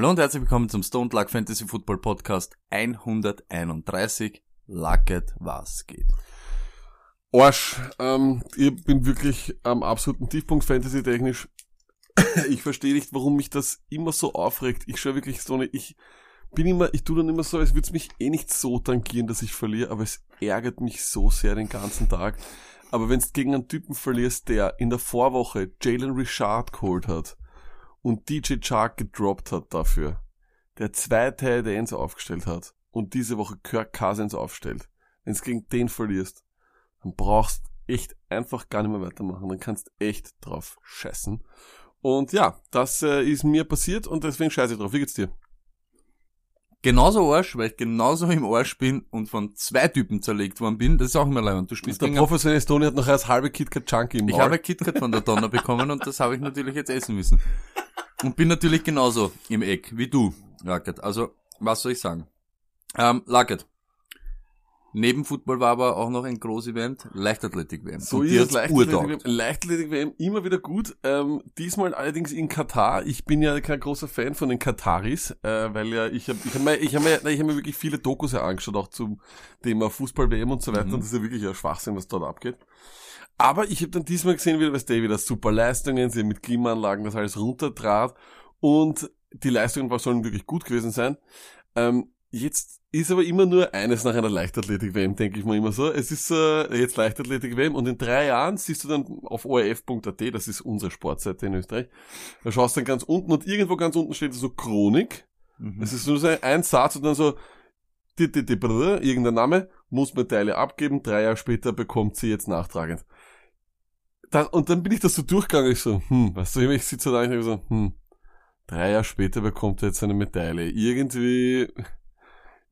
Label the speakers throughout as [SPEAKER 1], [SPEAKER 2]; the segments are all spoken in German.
[SPEAKER 1] Hallo und herzlich willkommen zum Stone Luck Fantasy Football Podcast 131. Lucket, was geht?
[SPEAKER 2] Arsch, ähm, ich bin wirklich am absoluten Tiefpunkt Fantasy-technisch. ich verstehe nicht, warum mich das immer so aufregt. Ich schaue wirklich so eine, ich bin immer, ich tue dann immer so, als würde es mich eh nicht so tangieren, dass ich verliere, aber es ärgert mich so sehr den ganzen Tag. Aber wenn du gegen einen Typen verlierst, der in der Vorwoche Jalen Richard geholt hat, und DJ Chark gedroppt hat dafür, der zwei Tight Ends aufgestellt hat und diese Woche Kirk Cousins aufstellt, wenn du gegen den verlierst, dann brauchst echt einfach gar nicht mehr weitermachen, dann kannst echt drauf scheißen. Und ja, das äh, ist mir passiert und deswegen scheiße ich drauf. Wie geht's dir?
[SPEAKER 1] genauso Arsch, weil ich genauso im Arsch bin und von zwei Typen zerlegt worden bin. Das ist auch immer leid.
[SPEAKER 2] Du spielst der professionelle Stone hat noch als halbe KitKat Junkie im
[SPEAKER 1] Maul. Ich habe KitKat von der Donner bekommen und das habe ich natürlich jetzt essen müssen. Und bin natürlich genauso im Eck wie du, Lackett. Also, was soll ich sagen? Ähm, Lackett. Neben Football war aber auch noch ein großes Event, Leichtathletik-WM.
[SPEAKER 2] So ist es, Leichtathletik-WM. Leichtathletik-WM immer wieder gut. Ähm, diesmal allerdings in Katar. Ich bin ja kein großer Fan von den Kataris, äh, weil ja ich habe ich hab mir, ich hab mir, ich hab mir wirklich viele Dokus ja angeschaut, auch zum Thema Fußball-WM und so weiter. Mhm. Und das ist ja wirklich ein Schwachsinn, was dort abgeht. Aber ich habe dann diesmal gesehen, wie was David das super Leistungen, sie mit Klimaanlagen das alles runtertrat und die Leistungen sollen wirklich gut gewesen sein. Ähm, Jetzt ist aber immer nur eines nach einer Leichtathletik-WM, denke ich mal immer so. Es ist äh, jetzt Leichtathletik-WM und in drei Jahren siehst du dann auf orf.at, das ist unsere Sportseite in Österreich, da schaust du dann ganz unten und irgendwo ganz unten steht so Chronik. Mhm. Es ist nur so ein Satz und dann so irgendein Name, muss Medaille abgeben, drei Jahre später bekommt sie jetzt nachtragend. Das, und dann bin ich das so durchgegangen, ich so, hm, weißt du, ich sitze da und so, hm, drei Jahre später bekommt er jetzt eine Medaille. Irgendwie,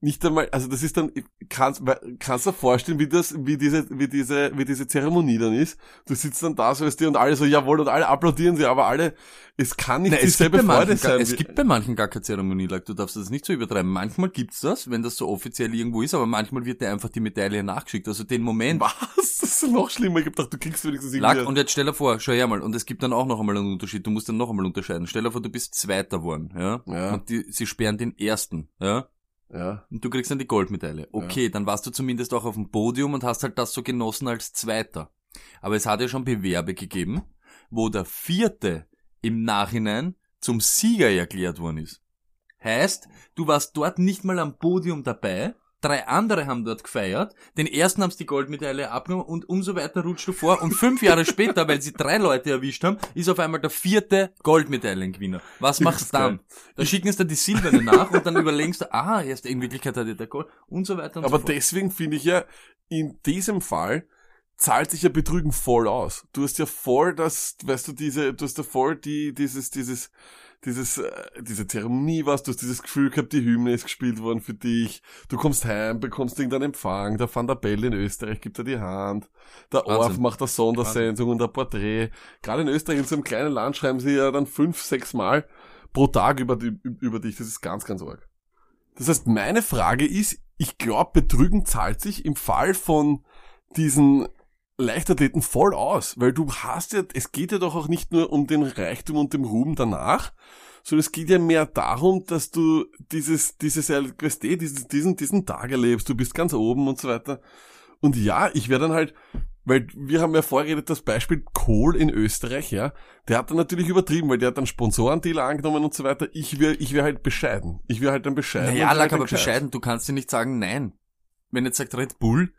[SPEAKER 2] nicht einmal, also das ist dann, kannst, kannst du dir vorstellen, wie das, wie diese, wie diese, wie diese Zeremonie dann ist? Du sitzt dann da, so weißt du, und alle so, jawohl, und alle applaudieren sie, aber alle, es kann nicht
[SPEAKER 1] Nein, dieselbe Freude sein. Es gibt bei manchen gar keine Zeremonie, like, du darfst das nicht so übertreiben. Manchmal gibt's das, wenn das so offiziell irgendwo ist, aber manchmal wird dir einfach die Medaille nachgeschickt, also den Moment.
[SPEAKER 2] Was? Das ist noch schlimmer, ich hab gedacht, du kriegst wenigstens
[SPEAKER 1] irgendwie... Lack, und jetzt stell dir vor, schau her mal, und es gibt dann auch noch einmal einen Unterschied, du musst dann noch einmal unterscheiden. Stell dir vor, du bist Zweiter geworden, ja? ja. Und die, sie sperren den Ersten, ja? Ja. Und du kriegst dann die Goldmedaille. Okay, ja. dann warst du zumindest auch auf dem Podium und hast halt das so genossen als Zweiter. Aber es hat ja schon Bewerbe gegeben, wo der Vierte im Nachhinein zum Sieger erklärt worden ist. Heißt, du warst dort nicht mal am Podium dabei, drei andere haben dort gefeiert, den ersten haben sie die Goldmedaille abgenommen und umso weiter rutscht du vor und fünf Jahre später, weil sie drei Leute erwischt haben, ist auf einmal der vierte Goldmedaillengewinner. Was machst du dann? Da schicken sie dir die Silberne nach und dann überlegst du, ah, erst in Wirklichkeit hat er der Gold und so weiter und
[SPEAKER 2] Aber
[SPEAKER 1] so
[SPEAKER 2] fort. deswegen finde ich ja, in diesem Fall zahlt sich ja Betrügen voll aus. Du hast ja voll das, weißt du, diese, du hast ja voll die, dieses, dieses, dieses, äh, diese Zeremonie was, du hast dieses Gefühl gehabt, die Hymne ist gespielt worden für dich, du kommst heim, bekommst irgendeinen Empfang, der Van der Bell in Österreich gibt dir die Hand, der Wahnsinn. Orf macht eine Sondersendung und ein Porträt. Gerade in Österreich, in so einem kleinen Land, schreiben sie ja dann fünf, sechs Mal pro Tag über, die, über dich, das ist ganz, ganz arg. Das heißt, meine Frage ist, ich glaube, Betrügen zahlt sich im Fall von diesen Leichtathleten voll aus, weil du hast ja, es geht ja doch auch nicht nur um den Reichtum und dem Ruhm danach, sondern es geht ja mehr darum, dass du dieses, dieses LQSD, diesen, diesen, diesen Tag erlebst, du bist ganz oben und so weiter. Und ja, ich werde dann halt, weil wir haben ja vorgeredet, das Beispiel Kohl in Österreich, ja, der hat dann natürlich übertrieben, weil der hat dann Sponsorendeal angenommen und so weiter. Ich wäre ich wär halt bescheiden. Ich wäre halt dann bescheiden.
[SPEAKER 1] Naja, lag halt aber bescheiden, du kannst dir nicht sagen, nein. Wenn jetzt sagt Red Bull,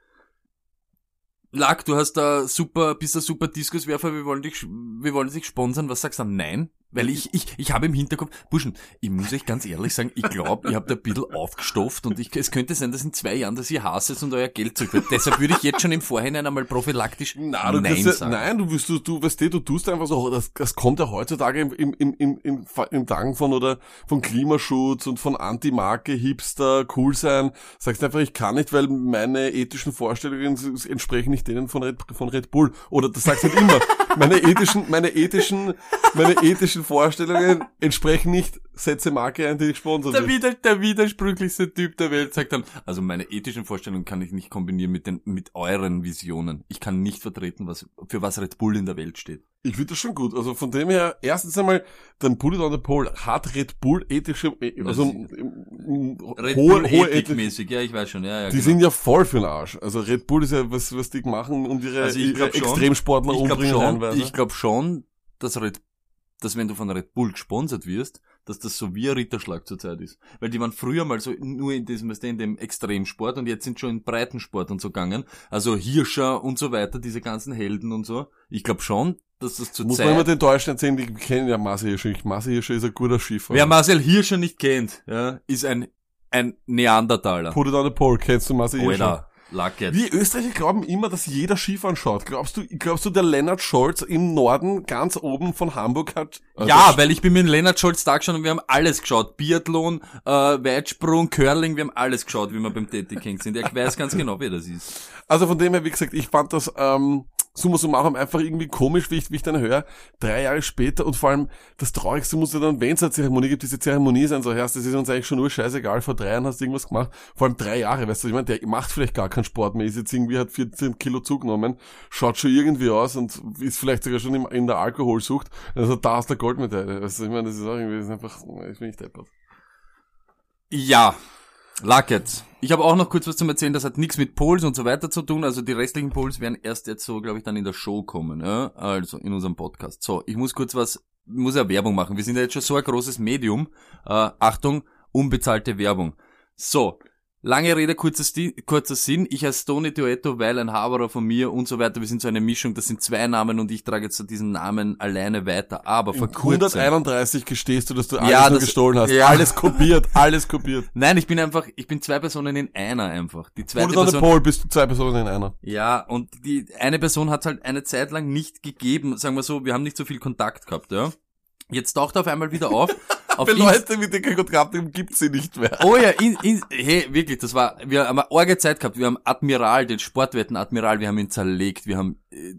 [SPEAKER 1] Lack, du hast da super, bist ein super Diskuswerfer, wir wollen dich, wir wollen dich sponsern. Was sagst du dann? Nein? Weil ich, ich, ich habe im Hinterkopf, Burschen, ich muss euch ganz ehrlich sagen, ich glaube, ihr habt ein bisschen aufgestofft und ich, es könnte sein, dass in zwei Jahren, dass ihr hasst und euer Geld zurück Deshalb würde ich jetzt schon im Vorhinein einmal prophylaktisch
[SPEAKER 2] Na, du Nein sagen. Nein, du wirst, du, du, weißt du, du tust einfach so, das, das kommt ja heutzutage im, im, im, im, im, im Tagen von, oder, von Klimaschutz und von Anti-Marke, Hipster, cool sein. Sagst einfach, ich kann nicht, weil meine ethischen Vorstellungen entsprechen nicht denen von Red, von Red Bull. Oder das sagst du halt immer. Meine ethischen, meine ethischen, meine ethischen Vorstellungen entsprechen nicht setze Marke ein, die sponsert
[SPEAKER 1] der, wieder, der widersprüchlichste Typ der Welt sagt dann, also meine ethischen Vorstellungen kann ich nicht kombinieren mit den, mit euren Visionen. Ich kann nicht vertreten, was, für was Red Bull in der Welt steht.
[SPEAKER 2] Ich finde das schon gut. Also von dem her, erstens einmal, dann Bullet on the Pole hat Red Bull ethische, also
[SPEAKER 1] Red hohe, Bull hohe ethikmäßig, ja, ich weiß schon, ja, ja.
[SPEAKER 2] Die genau. sind ja voll für den Arsch. Also Red Bull ist ja was, was die machen und ihre, also ihre Extremsportler
[SPEAKER 1] ich umbringen. Schon, ich glaube schon, dass Red, dass wenn du von Red Bull gesponsert wirst, dass das so wie ein Ritterschlag zurzeit ist. Weil die waren früher mal so nur in diesem, in dem Extremsport und jetzt sind schon in Breitensport und so gegangen. Also Hirscher und so weiter, diese ganzen Helden und so. Ich glaube schon, dass das zur
[SPEAKER 2] Muss Zeit... man immer den Deutschland sehen, die kennen ja Marcel Hirscher nicht. Marcel Hirscher ist ein guter Schiffer.
[SPEAKER 1] Wer Marcel Hirscher nicht kennt, ja, ist ein, ein Neandertaler.
[SPEAKER 2] Put it on the pole, kennst du Marcel Hirscher?
[SPEAKER 1] Luck it.
[SPEAKER 2] Wir Österreicher glauben immer, dass jeder Skifahren schaut. Glaubst du, glaubst du, der Lennart Scholz im Norden ganz oben von Hamburg hat?
[SPEAKER 1] Also ja, weil ich bin mit Lennart Scholz da geschaut und wir haben alles geschaut. Biathlon, äh, Weitsprung, Curling, wir haben alles geschaut, wie wir beim Tätig sind. Ich weiß ganz genau, wie das ist.
[SPEAKER 2] Also von dem her, wie gesagt, ich fand das, ähm, summa summarum einfach irgendwie komisch, wie ich, wie ich dann höre, drei Jahre später und vor allem das Traurigste muss ja dann, wenn es eine Zeremonie gibt, diese Zeremonie sein, so Herrst, das ist uns eigentlich schon nur scheißegal, vor drei Jahren hast du irgendwas gemacht, vor allem drei Jahre, weißt du, ich meine, der macht vielleicht gar keinen Sport mehr, ist jetzt irgendwie, hat 14 Kilo zugenommen, schaut schon irgendwie aus und ist vielleicht sogar schon in der Alkoholsucht, also da hast du Goldmedaille, weißt du, ich meine, das ist auch irgendwie, das ist einfach, ich bin nicht deppert.
[SPEAKER 1] Ja, Luckett. Ich habe auch noch kurz was zum Erzählen, das hat nichts mit Pols und so weiter zu tun. Also die restlichen Pols werden erst jetzt so, glaube ich, dann in der Show kommen, ja? also in unserem Podcast. So, ich muss kurz was, muss ja Werbung machen. Wir sind ja jetzt schon so ein großes Medium. Äh, Achtung, unbezahlte Werbung. So, Lange Rede, kurzer, kurzer Sinn. Ich heiße Tony Duetto, weil ein Haberer von mir und so weiter. Wir sind so eine Mischung. Das sind zwei Namen und ich trage jetzt so diesen Namen alleine weiter. Aber vor
[SPEAKER 2] kurzem. 131 gestehst du, dass du alles ja, das, gestohlen hast. Ja. Alles kopiert, alles kopiert.
[SPEAKER 1] Nein, ich bin einfach, ich bin zwei Personen in einer einfach.
[SPEAKER 2] Die zweite Oder Person. Pol bist du zwei Personen in einer.
[SPEAKER 1] Ja, und die eine Person hat halt eine Zeit lang nicht gegeben. Sagen wir so, wir haben nicht so viel Kontakt gehabt, ja. Jetzt taucht er auf einmal wieder auf.
[SPEAKER 2] Für Leute mit den Kontrakten gibt's sie nicht mehr.
[SPEAKER 1] Oh ja, in, in, hey, wirklich, das war, wir haben eine arge Zeit gehabt. Wir haben Admiral, den Sportwetten Admiral, wir haben ihn zerlegt. Wir haben äh,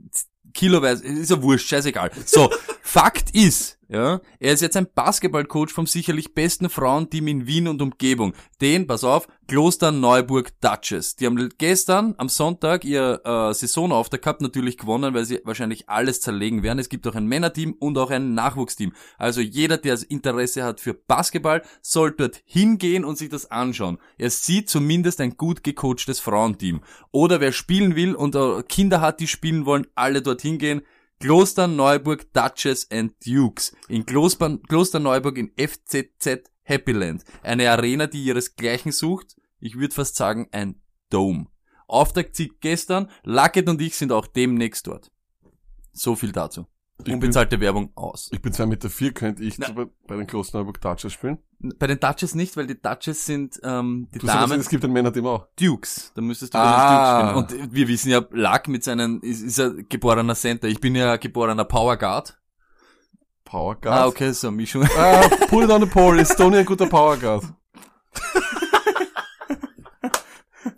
[SPEAKER 1] kiloweise, ist ja wurscht, scheißegal. So, Fakt ist, ja, er ist jetzt ein Basketballcoach vom sicherlich besten Frauenteam in Wien und Umgebung. Den, pass auf, Kloster Neuburg Duchess. Die haben gestern am Sonntag ihr äh, Saisonauftakt gehabt, natürlich gewonnen, weil sie wahrscheinlich alles zerlegen werden. Es gibt auch ein Männerteam und auch ein Nachwuchsteam. Also jeder, der Interesse hat für Basketball, soll dort hingehen und sich das anschauen. Er sieht zumindest ein gut gecoachtes Frauenteam. Oder wer spielen will und äh, Kinder hat, die spielen wollen, alle dort hingehen. Kloster Neuburg Duchess and Dukes. In Kloster, Kloster Neuburg in FCZ Happyland. Eine Arena, die ihresgleichen sucht. Ich würde fast sagen ein Dome. Auftakt zieht gestern. Luckett und ich sind auch demnächst dort. So viel dazu. Ich Unbezahlte bin, Werbung aus.
[SPEAKER 2] Ich bin zwei Meter vier, könnte ich bei, bei den Kloster Neuburg Duchess spielen?
[SPEAKER 1] Bei den Duchess nicht, weil die Duchess sind ähm, die
[SPEAKER 2] du
[SPEAKER 1] Damen.
[SPEAKER 2] Sagst, es gibt ein Männerteam auch.
[SPEAKER 1] Dukes. Da müsstest du ah. Dukes spielen. Und wir wissen ja, Luck mit seinen ist, ist er geborener Center. Ich bin ja geborener Power Guard.
[SPEAKER 2] Power Guard?
[SPEAKER 1] Ah, okay, so Mischung.
[SPEAKER 2] Ah, put it on the pole. Ist Tony ein guter Power Guard?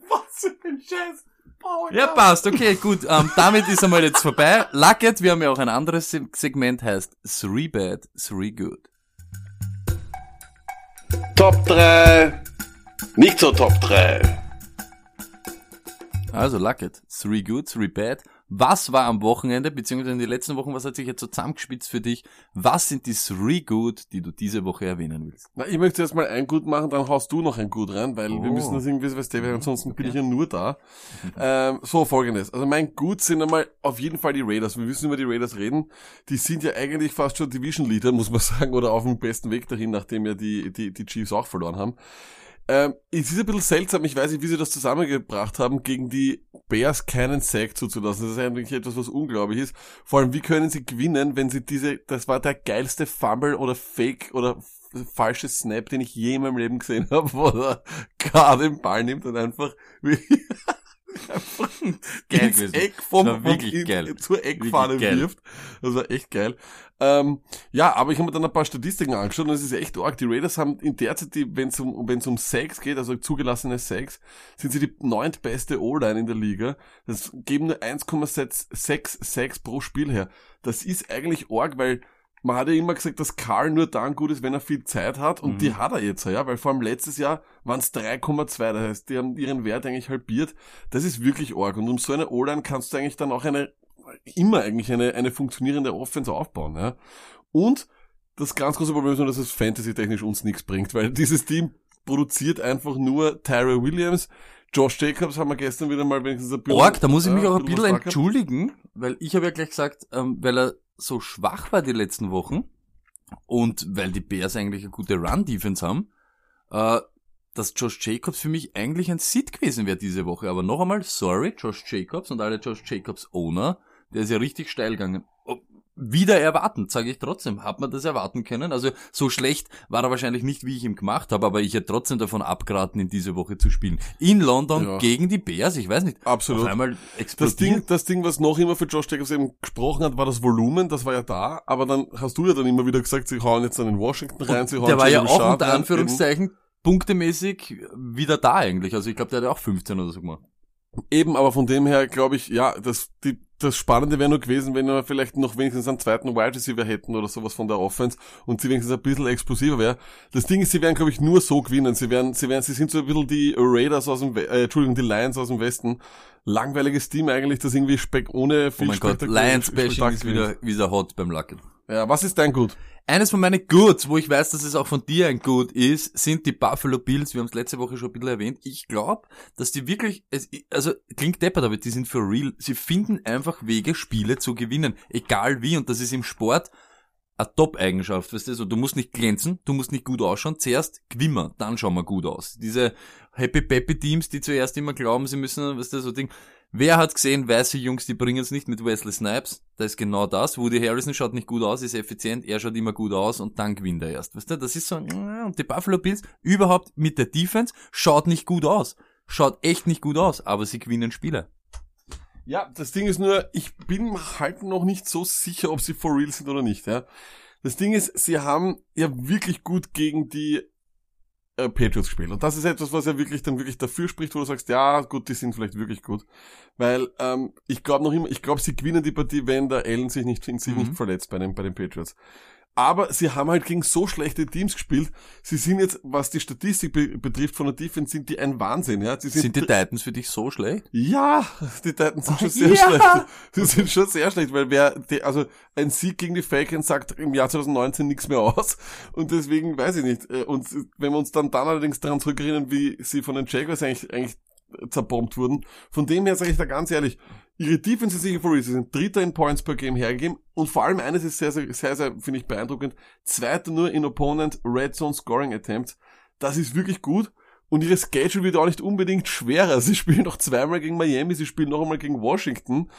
[SPEAKER 1] Was für ein Scheiß. Power ja, passt, okay, gut. Ähm, damit ist einmal jetzt vorbei. Lucket, wir haben ja auch ein anderes Segment, heißt Three Bad, Three Good.
[SPEAKER 2] Top 3, nicht so Top 3.
[SPEAKER 1] Also Lucket, Three Good, Three Bad. Was war am Wochenende, beziehungsweise in den letzten Wochen, was hat sich jetzt so zusammengespitzt für dich? Was sind die three good, die du diese Woche erwähnen willst?
[SPEAKER 2] Na, ich möchte jetzt mal ein Gut machen, dann haust du noch ein Gut rein, weil oh. wir müssen das irgendwie, weißt du, weil ansonsten bin ich ja nur da. ähm, so, folgendes. Also mein Gut sind einmal auf jeden Fall die Raiders. Wir müssen über die Raiders reden. Die sind ja eigentlich fast schon Division Leader, muss man sagen, oder auf dem besten Weg dahin, nachdem ja die, die, die Chiefs auch verloren haben. Ähm, es ist ein bisschen seltsam, ich weiß nicht, wie sie das zusammengebracht haben, gegen die Bears keinen Sack zuzulassen. Das ist eigentlich etwas, was unglaublich ist. Vor allem, wie können sie gewinnen, wenn sie diese, das war der geilste Fumble oder Fake oder falsche Snap, den ich je in meinem Leben gesehen habe, wo er gerade den Ball nimmt und einfach
[SPEAKER 1] geil gewesen.
[SPEAKER 2] Eck vom,
[SPEAKER 1] das war wirklich in, geil.
[SPEAKER 2] zur Eckfahne wirft. Das war echt geil. Ähm, ja, aber ich habe mir dann ein paar Statistiken angeschaut und es ist echt arg. Die Raiders haben in der Zeit, wenn es um, wenn's um Sacks geht, also zugelassene Sacks, sind sie die neuntbeste O-Line in der Liga. Das geben nur 1,6 Sacks pro Spiel her. Das ist eigentlich arg, weil man hat ja immer gesagt, dass Karl nur dann gut ist, wenn er viel Zeit hat und mhm. die hat er jetzt, ja, weil vor allem letztes Jahr waren es 3,2, das heißt, die haben ihren Wert eigentlich halbiert. Das ist wirklich arg und um so eine O-Line kannst du eigentlich dann auch eine, immer eigentlich eine, eine funktionierende Offense aufbauen, ja. Und das ganz große Problem ist nur, dass es fantasy-technisch uns nichts bringt, weil dieses Team produziert einfach nur Tyra Williams, Josh Jacobs haben wir gestern wieder mal wenigstens
[SPEAKER 1] ein bisschen... Org, da muss ich mich auch ein bisschen entschuldigen, weil ich habe ja gleich gesagt, ähm, weil er so schwach war die letzten Wochen und weil die Bears eigentlich eine gute Run-Defense haben, äh, dass Josh Jacobs für mich eigentlich ein Sit gewesen wäre diese Woche. Aber noch einmal, sorry, Josh Jacobs und alle Josh Jacobs Owner, der ist ja richtig steil gegangen wieder erwarten, sage ich trotzdem. Hat man das erwarten können? Also so schlecht war er wahrscheinlich nicht, wie ich ihm gemacht habe, aber ich hätte trotzdem davon abgeraten, in diese Woche zu spielen. In London ja. gegen die Bears, ich weiß nicht.
[SPEAKER 2] Absolut. Auf einmal das Ding, das Ding, was noch immer für Josh Jacobs eben gesprochen hat, war das Volumen, das war ja da, aber dann hast du ja dann immer wieder gesagt, sie hauen jetzt dann in Washington rein, sie hauen
[SPEAKER 1] Der war ja auch unter Anführungszeichen punktemäßig wieder da eigentlich. Also ich glaube, der hat ja auch 15 oder so gemacht.
[SPEAKER 2] Eben, aber von dem her glaube ich, ja, das, die, das Spannende wäre nur gewesen, wenn wir vielleicht noch wenigstens einen zweiten Wide Receiver hätten oder sowas von der Offense und sie wenigstens ein bisschen explosiver wäre. Das Ding ist, sie werden, glaube ich, nur so gewinnen. Sie werden, sie werden, sie sind so ein bisschen die Raiders aus dem, äh, Entschuldigung, die Lions aus dem Westen. Langweiliges Team eigentlich, das irgendwie Speck ohne
[SPEAKER 1] viel Oh mein Gott, Lions Bashing ist wieder, wieder hot beim Lucky.
[SPEAKER 2] Ja, was ist dein Gut?
[SPEAKER 1] Eines von meinen Goods, wo ich weiß, dass es auch von dir ein Good ist, sind die Buffalo Bills. Wir haben es letzte Woche schon ein bisschen erwähnt. Ich glaube, dass die wirklich, also klingt deppert, aber die sind for real. Sie finden einfach Wege, Spiele zu gewinnen. Egal wie. Und das ist im Sport eine Top-Eigenschaft. Weißt du, so, du musst nicht glänzen, du musst nicht gut ausschauen. Zuerst gewimmer, dann schauen wir gut aus. Diese Happy Peppy Teams, die zuerst immer glauben, sie müssen, weißt du, so Ding. Wer hat gesehen, weiße Jungs, die bringen es nicht mit Wesley Snipes? Das ist genau das. Woody Harrison schaut nicht gut aus, ist effizient, er schaut immer gut aus und dann gewinnt er erst. Weißt du, das ist so, und die Buffalo Bills überhaupt mit der Defense schaut nicht gut aus. Schaut echt nicht gut aus, aber sie gewinnen Spiele.
[SPEAKER 2] Ja, das Ding ist nur, ich bin halt noch nicht so sicher, ob sie for real sind oder nicht, ja. Das Ding ist, sie haben ja wirklich gut gegen die äh, Patriots spielen. Und das ist etwas, was ja wirklich dann wirklich dafür spricht, wo du sagst, ja, gut, die sind vielleicht wirklich gut. Weil ähm, ich glaube noch immer, ich glaube, sie gewinnen die Partie, wenn der Allen sich nicht, sich mhm. nicht verletzt bei den, bei den Patriots. Aber sie haben halt gegen so schlechte Teams gespielt. Sie sind jetzt, was die Statistik be betrifft von der Defense, sind die ein Wahnsinn, ja.
[SPEAKER 1] Sie sind, sind die Titans für dich so schlecht?
[SPEAKER 2] Ja, die Titans sind schon sehr ja. schlecht. Sie sind schon sehr schlecht, weil wer, die, also ein Sieg gegen die Falcons sagt im Jahr 2019 nichts mehr aus. Und deswegen weiß ich nicht. Äh, und wenn wir uns dann dann allerdings daran zurückerinnern, wie sie von den Jaguars eigentlich, eigentlich zerbombt wurden. Von dem her sage ich da ganz ehrlich, ihre for Sie sind Dritter in Points per Game hergegeben und vor allem eines ist sehr, sehr, sehr, sehr finde ich beeindruckend, Zweiter nur in Opponent Red Zone Scoring Attempts. Das ist wirklich gut. Und ihre Schedule wird auch nicht unbedingt schwerer. Sie spielen noch zweimal gegen Miami, sie spielen noch einmal gegen Washington.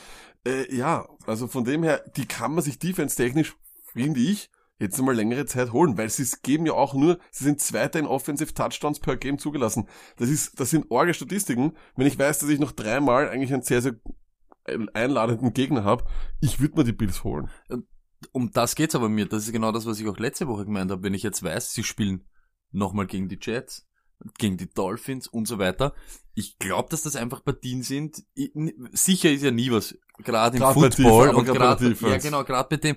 [SPEAKER 2] Äh, ja, also von dem her, die kann man sich defense-technisch, finde ich, jetzt einmal längere Zeit holen, weil sie geben ja auch nur, sie sind Zweiter in Offensive Touchdowns per Game zugelassen. Das ist, das sind orge Statistiken. Wenn ich weiß, dass ich noch dreimal eigentlich einen sehr, sehr einladenden Gegner habe, ich würde mir die Bills holen.
[SPEAKER 1] Um das geht's aber mir. Das ist genau das, was ich auch letzte Woche gemeint habe. Wenn ich jetzt weiß, sie spielen nochmal gegen die Jets, gegen die Dolphins und so weiter. Ich glaube, dass das einfach Partien sind. Sicher ist ja nie was, gerade im Football und gerade ja genau, gerade bei dem.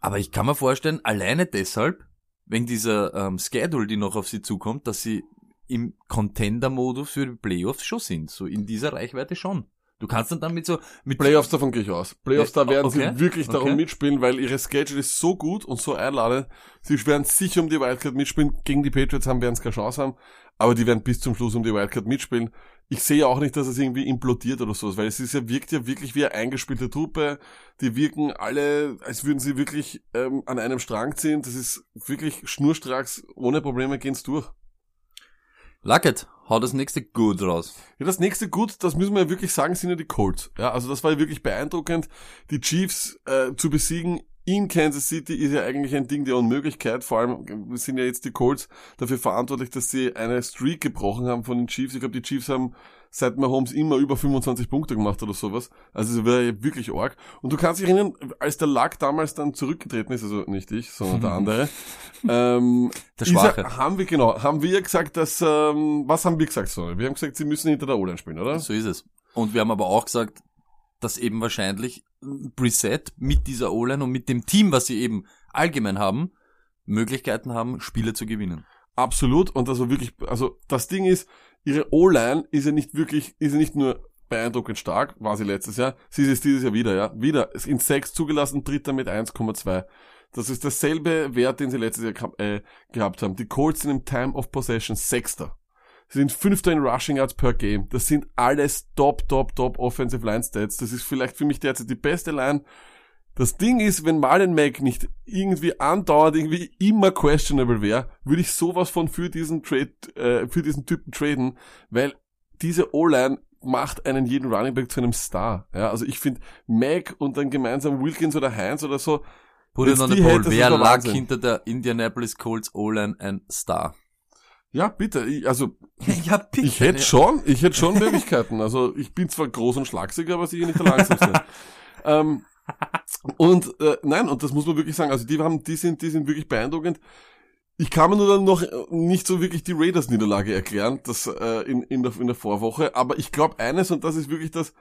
[SPEAKER 1] Aber ich kann mir vorstellen, alleine deshalb, wegen dieser ähm, Schedule, die noch auf sie zukommt, dass sie im Contender-Modus für die Playoffs schon sind. So in dieser Reichweite schon. Du kannst dann damit so
[SPEAKER 2] mit Playoffs davon gehe ich aus. Playoffs da werden okay. sie wirklich darum okay. mitspielen, weil ihre Schedule ist so gut und so einladend. Sie werden sicher um die Wildcard mitspielen. Gegen die Patriots haben werden es keine Chance haben, aber die werden bis zum Schluss um die Wildcard mitspielen. Ich sehe auch nicht, dass es irgendwie implodiert oder sowas, weil es ist ja wirkt ja wirklich wie eine eingespielte Truppe. Die wirken alle, als würden sie wirklich ähm, an einem Strang ziehen. Das ist wirklich schnurstracks, ohne Probleme gehen's durch.
[SPEAKER 1] Luckett, hau das nächste Gut raus.
[SPEAKER 2] Ja, das nächste Gut, das müssen wir ja wirklich sagen, sind ja die Colts. Ja, also das war ja wirklich beeindruckend, die Chiefs äh, zu besiegen in Kansas City ist ja eigentlich ein Ding der Unmöglichkeit. Vor allem sind ja jetzt die Colts dafür verantwortlich, dass sie eine Streak gebrochen haben von den Chiefs. Ich glaube, die Chiefs haben seit Mahomes immer über 25 Punkte gemacht oder sowas. Also es wäre wirklich arg. Und du kannst dich erinnern, als der Luck damals dann zurückgetreten ist, also nicht ich, sondern der andere, ähm,
[SPEAKER 1] der Schwache.
[SPEAKER 2] Er, haben wir, genau, haben wir gesagt, dass, ähm, was haben wir gesagt, sorry? Wir haben gesagt, sie müssen hinter der O-Line spielen, oder?
[SPEAKER 1] So ist es. Und wir haben aber auch gesagt, dass eben wahrscheinlich Preset mit dieser O-Line und mit dem Team, was sie eben allgemein haben, Möglichkeiten haben, Spiele zu gewinnen.
[SPEAKER 2] Absolut. Und also wirklich, also das Ding ist, ihre O-Line ist ja nicht wirklich, ist ja nicht nur beeindruckend stark, war sie letztes Jahr, sie ist es dieses Jahr wieder, ja. Wieder in sechs zugelassen, dritter mit 1,2. Das ist derselbe Wert, den sie letztes Jahr äh, gehabt haben. Die Colts sind im Time of Possession Sechster. Sie sind Fünfter in Rushing Yards per Game. Das sind alles top, top, top Offensive Line Stats. Das ist vielleicht für mich derzeit die beste Line. Das Ding ist, wenn Marlon Mack nicht irgendwie andauernd irgendwie immer questionable wäre, würde ich sowas von für diesen Trade, äh, für diesen Typen traden, weil diese O-Line macht einen jeden Running Back zu einem Star. Ja, also ich finde Mac und dann gemeinsam Wilkins oder Heinz oder so.
[SPEAKER 1] Put it on the ball. Wer lag Wahnsinn. hinter der Indianapolis Colts O-Line ein Star?
[SPEAKER 2] Ja, bitte. Ich, also ja, bitte, ich hätte ja. schon, ich hätte schon Möglichkeiten. Also ich bin zwar groß und schlagsig, aber sicher nicht der langsamste. ähm, und äh, nein, und das muss man wirklich sagen. Also die haben, die sind, die sind wirklich beeindruckend. Ich kann mir nur dann noch nicht so wirklich die Raiders-Niederlage erklären, das äh, in, in, der, in der Vorwoche. Aber ich glaube eines, und das ist wirklich das,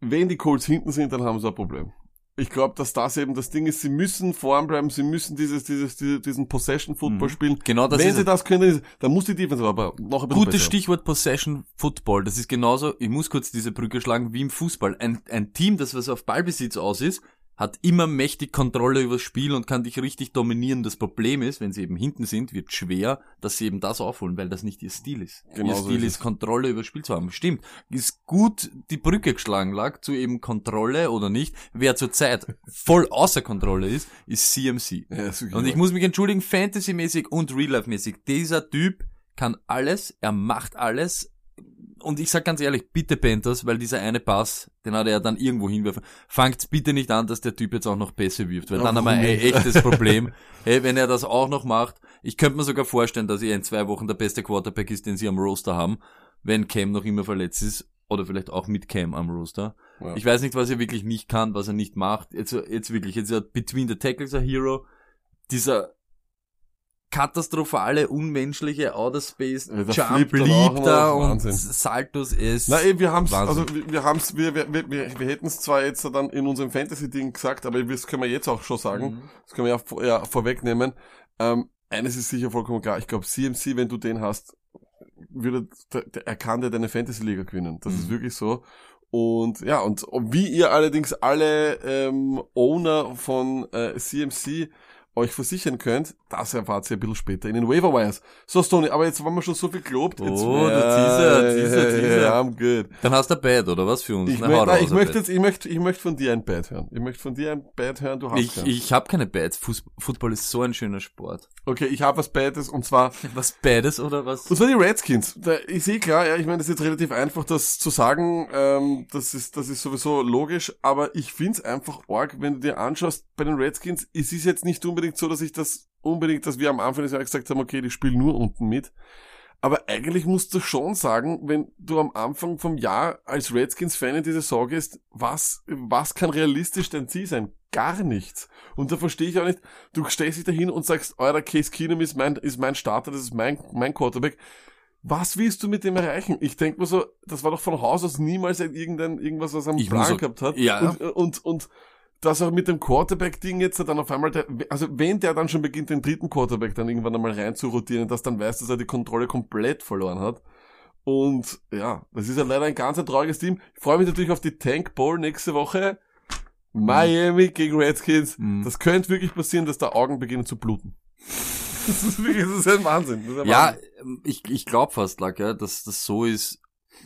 [SPEAKER 2] wenn die Colts hinten sind, dann haben sie ein Problem. Ich glaube, dass das eben das Ding ist, sie müssen vorn bleiben, sie müssen dieses, dieses, diesen Possession Football mhm. spielen.
[SPEAKER 1] Genau das
[SPEAKER 2] Wenn sie das können, dann muss die Defense aber noch ein
[SPEAKER 1] bisschen Gutes besser. Stichwort Possession Football. Das ist genauso, ich muss kurz diese Brücke schlagen, wie im Fußball. Ein, ein Team, das was auf Ballbesitz aus ist, hat immer mächtig Kontrolle über das Spiel und kann dich richtig dominieren. Das Problem ist, wenn sie eben hinten sind, wird schwer, dass sie eben das aufholen, weil das nicht ihr Stil ist. Genau ihr Stil ist, ist Kontrolle über das Spiel zu haben. Stimmt. Ist gut die Brücke geschlagen lag zu eben Kontrolle oder nicht. Wer zurzeit voll außer Kontrolle ist, ist CMC. Ja, und ich muss mich entschuldigen, Fantasy-mäßig und Real-Life-mäßig. Dieser Typ kann alles, er macht alles, und ich sag ganz ehrlich, bitte Panthers, weil dieser eine Pass, den hat er dann irgendwo hinwerfen. Fangt bitte nicht an, dass der Typ jetzt auch noch Pässe wirft, weil oh, dann haben wir ein echtes Problem. hey, wenn er das auch noch macht, ich könnte mir sogar vorstellen, dass er in zwei Wochen der beste Quarterback ist, den sie am Roster haben, wenn Cam noch immer verletzt ist. Oder vielleicht auch mit Cam am Roster. Ja. Ich weiß nicht, was er wirklich nicht kann, was er nicht macht. Jetzt, jetzt wirklich, jetzt hat Between the Tackles a Hero. Dieser katastrophale, unmenschliche Outer Space ja, Jump blieb da und. Saltos ist.
[SPEAKER 2] Na ey, wir haben's, Wahnsinn. also wir, wir haben's, wir, wir, wir, wir hätten es zwar jetzt dann in unserem Fantasy-Ding gesagt, aber das können wir jetzt auch schon sagen. Mhm. Das können wir ja, ja vorwegnehmen. Ähm, eines ist sicher vollkommen klar. Ich glaube, CMC, wenn du den hast, würde, er kann dir deine Fantasy-Liga gewinnen. Das mhm. ist wirklich so. Und ja, und wie ihr allerdings alle ähm, Owner von äh, CMC euch versichern könnt, das erfahrt ihr ein bisschen später in den Waiver Wires. So, Stoney, aber jetzt waren wir schon so viel gelobt. Jetzt,
[SPEAKER 1] oh, der Teaser, Teaser, Teaser. Ja, I'm good. Dann hast du ein Bad, oder was für uns?
[SPEAKER 2] Ich, Na, möchte, nein, ich möchte jetzt, ich möchte, ich möchte von dir ein Bad hören. Ich möchte von dir ein Bad hören, du hast
[SPEAKER 1] Ich, ich habe keine Bads. Football ist so ein schöner Sport.
[SPEAKER 2] Okay, ich habe was Bades und zwar...
[SPEAKER 1] Was Bades oder was?
[SPEAKER 2] Und zwar die Redskins. Da, ich sehe klar, ja, ich meine, das ist jetzt relativ einfach, das zu sagen, ähm, das ist, das ist sowieso logisch, aber ich find's einfach arg, wenn du dir anschaust, bei den Redskins, es ist jetzt nicht unbedingt so, dass ich das unbedingt, dass wir am Anfang des Jahres gesagt haben, okay, die spielen nur unten mit. Aber eigentlich musst du schon sagen, wenn du am Anfang vom Jahr als Redskins-Fan in diese Sorge ist, was, was kann realistisch dein Ziel sein? Gar nichts. Und da verstehe ich auch nicht, du stellst dich dahin und sagst, euer Case Keenum ist mein, ist mein Starter, das ist mein, mein Quarterback. Was willst du mit dem erreichen? Ich denke mir so, das war doch von Haus aus niemals irgendein, irgendwas, was er am Plan gehabt hat.
[SPEAKER 1] Ja.
[SPEAKER 2] Und, und, und dass auch mit dem Quarterback-Ding jetzt dann auf einmal, der, also wenn der dann schon beginnt, den dritten Quarterback dann irgendwann einmal rein zu rotieren, dass dann weiß, dass er die Kontrolle komplett verloren hat. Und ja, das ist ja leider ein ganz ein trauriges Team. Ich freue mich natürlich auf die Tank Bowl nächste Woche. Miami mhm. gegen Redskins. Mhm. Das könnte wirklich passieren, dass da Augen beginnen zu bluten. das ist wirklich, das ist ein Wahnsinn. Ist
[SPEAKER 1] ein ja, Wahnsinn. ich, ich glaube fast, like, ja, dass das so ist,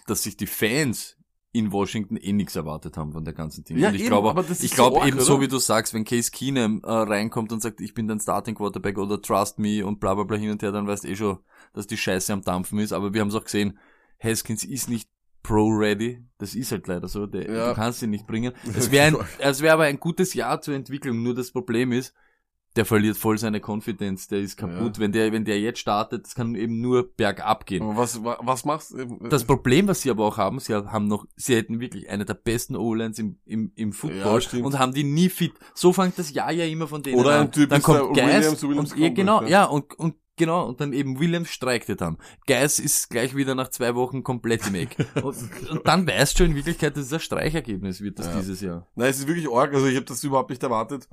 [SPEAKER 1] dass sich die Fans in Washington eh nichts erwartet haben von der ganzen Team. Ja, und ich glaube, ich glaube so eben oder? so wie du sagst, wenn Case Keenum äh, reinkommt und sagt, ich bin dein Starting Quarterback oder Trust me und bla bla bla hin und her, dann weißt du eh schon, dass die Scheiße am Dampfen ist. Aber wir haben es auch gesehen, Haskins ist nicht Pro-ready. Das ist halt leider so. Der, ja. Du kannst ihn nicht bringen. Es wäre es wäre aber ein gutes Jahr zur Entwicklung. Nur das Problem ist, der verliert voll seine Konfidenz, der ist kaputt. Ja. Wenn der, wenn der jetzt startet, das kann eben nur bergab gehen.
[SPEAKER 2] Aber was, was machst du?
[SPEAKER 1] Das Problem, was sie aber auch haben, sie haben noch, sie hätten wirklich eine der besten O-Lines im, im, im Football ja, und haben die nie fit. So fängt das Jahr ja immer von denen
[SPEAKER 2] Oder ein Typ
[SPEAKER 1] Dann kommt Geist Williams, Williams und, ja, genau, ja, und, und Genau, und dann eben Williams streikte dann. Geis ist gleich wieder nach zwei Wochen komplett im Eck. und, und, dann weißt du in Wirklichkeit, dass es ein Streichergebnis wird das ja. dieses Jahr.
[SPEAKER 2] Nein, es ist wirklich arg. Also ich habe das überhaupt nicht erwartet.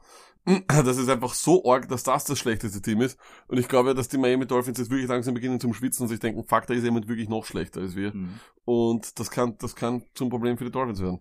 [SPEAKER 2] Das ist einfach so arg, dass das das schlechteste Team ist. Und ich glaube, dass die Miami Dolphins jetzt wirklich langsam beginnen zum Schwitzen und sich denken, fuck, da ist jemand wirklich noch schlechter als wir. Mhm. Und das kann, das kann zum Problem für die Dolphins werden.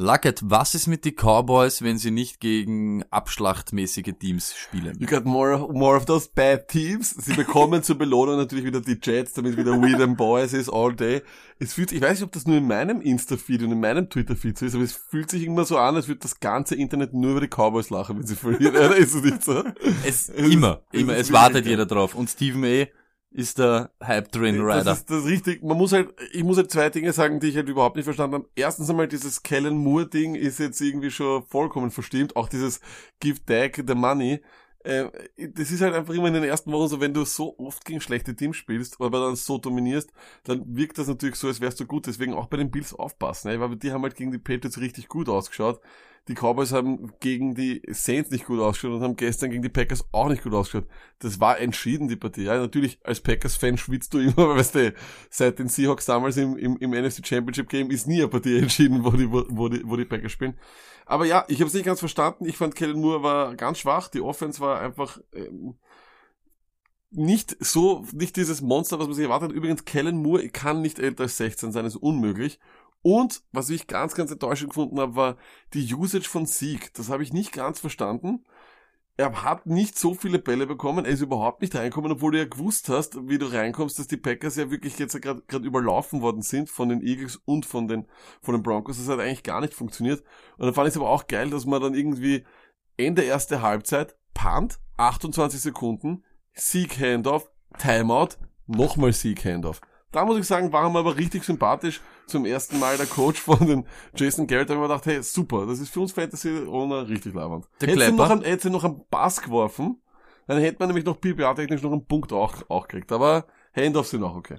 [SPEAKER 1] Luckett, was ist mit den Cowboys, wenn sie nicht gegen abschlachtmäßige Teams spielen?
[SPEAKER 2] You got more, more of those bad teams. Sie bekommen zur Belohnung natürlich wieder die Jets, damit wieder We them Boys ist all day. Es fühlt sich, ich weiß nicht, ob das nur in meinem Insta-Feed und in meinem Twitter-Feed so ist, aber es fühlt sich immer so an, als würde das ganze Internet nur über die Cowboys lachen, wenn sie verlieren. ist es nicht so?
[SPEAKER 1] Es, immer, immer. Es, es wartet jeder drauf. Und Stephen A ist der Hype Train Rider.
[SPEAKER 2] Das ist das richtig. Man muss halt, ich muss halt zwei Dinge sagen, die ich halt überhaupt nicht verstanden habe. Erstens einmal dieses Kellen Moore Ding ist jetzt irgendwie schon vollkommen verstimmt. Auch dieses Give Dag the Money. Äh, das ist halt einfach immer in den ersten Wochen so, wenn du so oft gegen schlechte Teams spielst, aber dann so dominierst, dann wirkt das natürlich so, als wärst du gut. Deswegen auch bei den Bills aufpassen, ne? weil die haben halt gegen die Patriots richtig gut ausgeschaut. Die Cowboys haben gegen die Saints nicht gut ausgeschaut und haben gestern gegen die Packers auch nicht gut ausgeschaut. Das war entschieden, die Partie. Ja, natürlich, als Packers-Fan schwitzt du immer, weil weißt du, seit den Seahawks damals im, im, im NFC Championship Game ist nie eine Partie entschieden, wo die, wo, wo die, wo die Packers spielen. Aber ja, ich habe es nicht ganz verstanden. Ich fand Kellen Moore war ganz schwach. Die Offense war einfach ähm, nicht so, nicht dieses Monster, was man sich erwartet. Übrigens, Kellen Moore kann nicht älter als 16 sein, ist unmöglich. Und was ich ganz, ganz enttäuschend gefunden habe, war die Usage von Sieg. Das habe ich nicht ganz verstanden. Er hat nicht so viele Bälle bekommen, er ist überhaupt nicht reinkommen, obwohl du ja gewusst hast, wie du reinkommst, dass die Packers ja wirklich jetzt gerade überlaufen worden sind von den Eagles und von den, von den Broncos. Das hat eigentlich gar nicht funktioniert. Und dann fand ich es aber auch geil, dass man dann irgendwie Ende erste Halbzeit, Punt, 28 Sekunden, Sieg Handoff, Timeout, nochmal Sieg Handoff. Da muss ich sagen, war er aber richtig sympathisch. Zum ersten Mal der Coach von den Jason Garrett, da habe ich mir gedacht, hey, super, das ist für uns Fantasy Owner richtig. Der hätte noch, einen, hätte noch einen Pass geworfen, dann hätte man nämlich noch PPA-technisch noch einen Punkt auch, auch gekriegt. Aber Handoffs sind auch okay.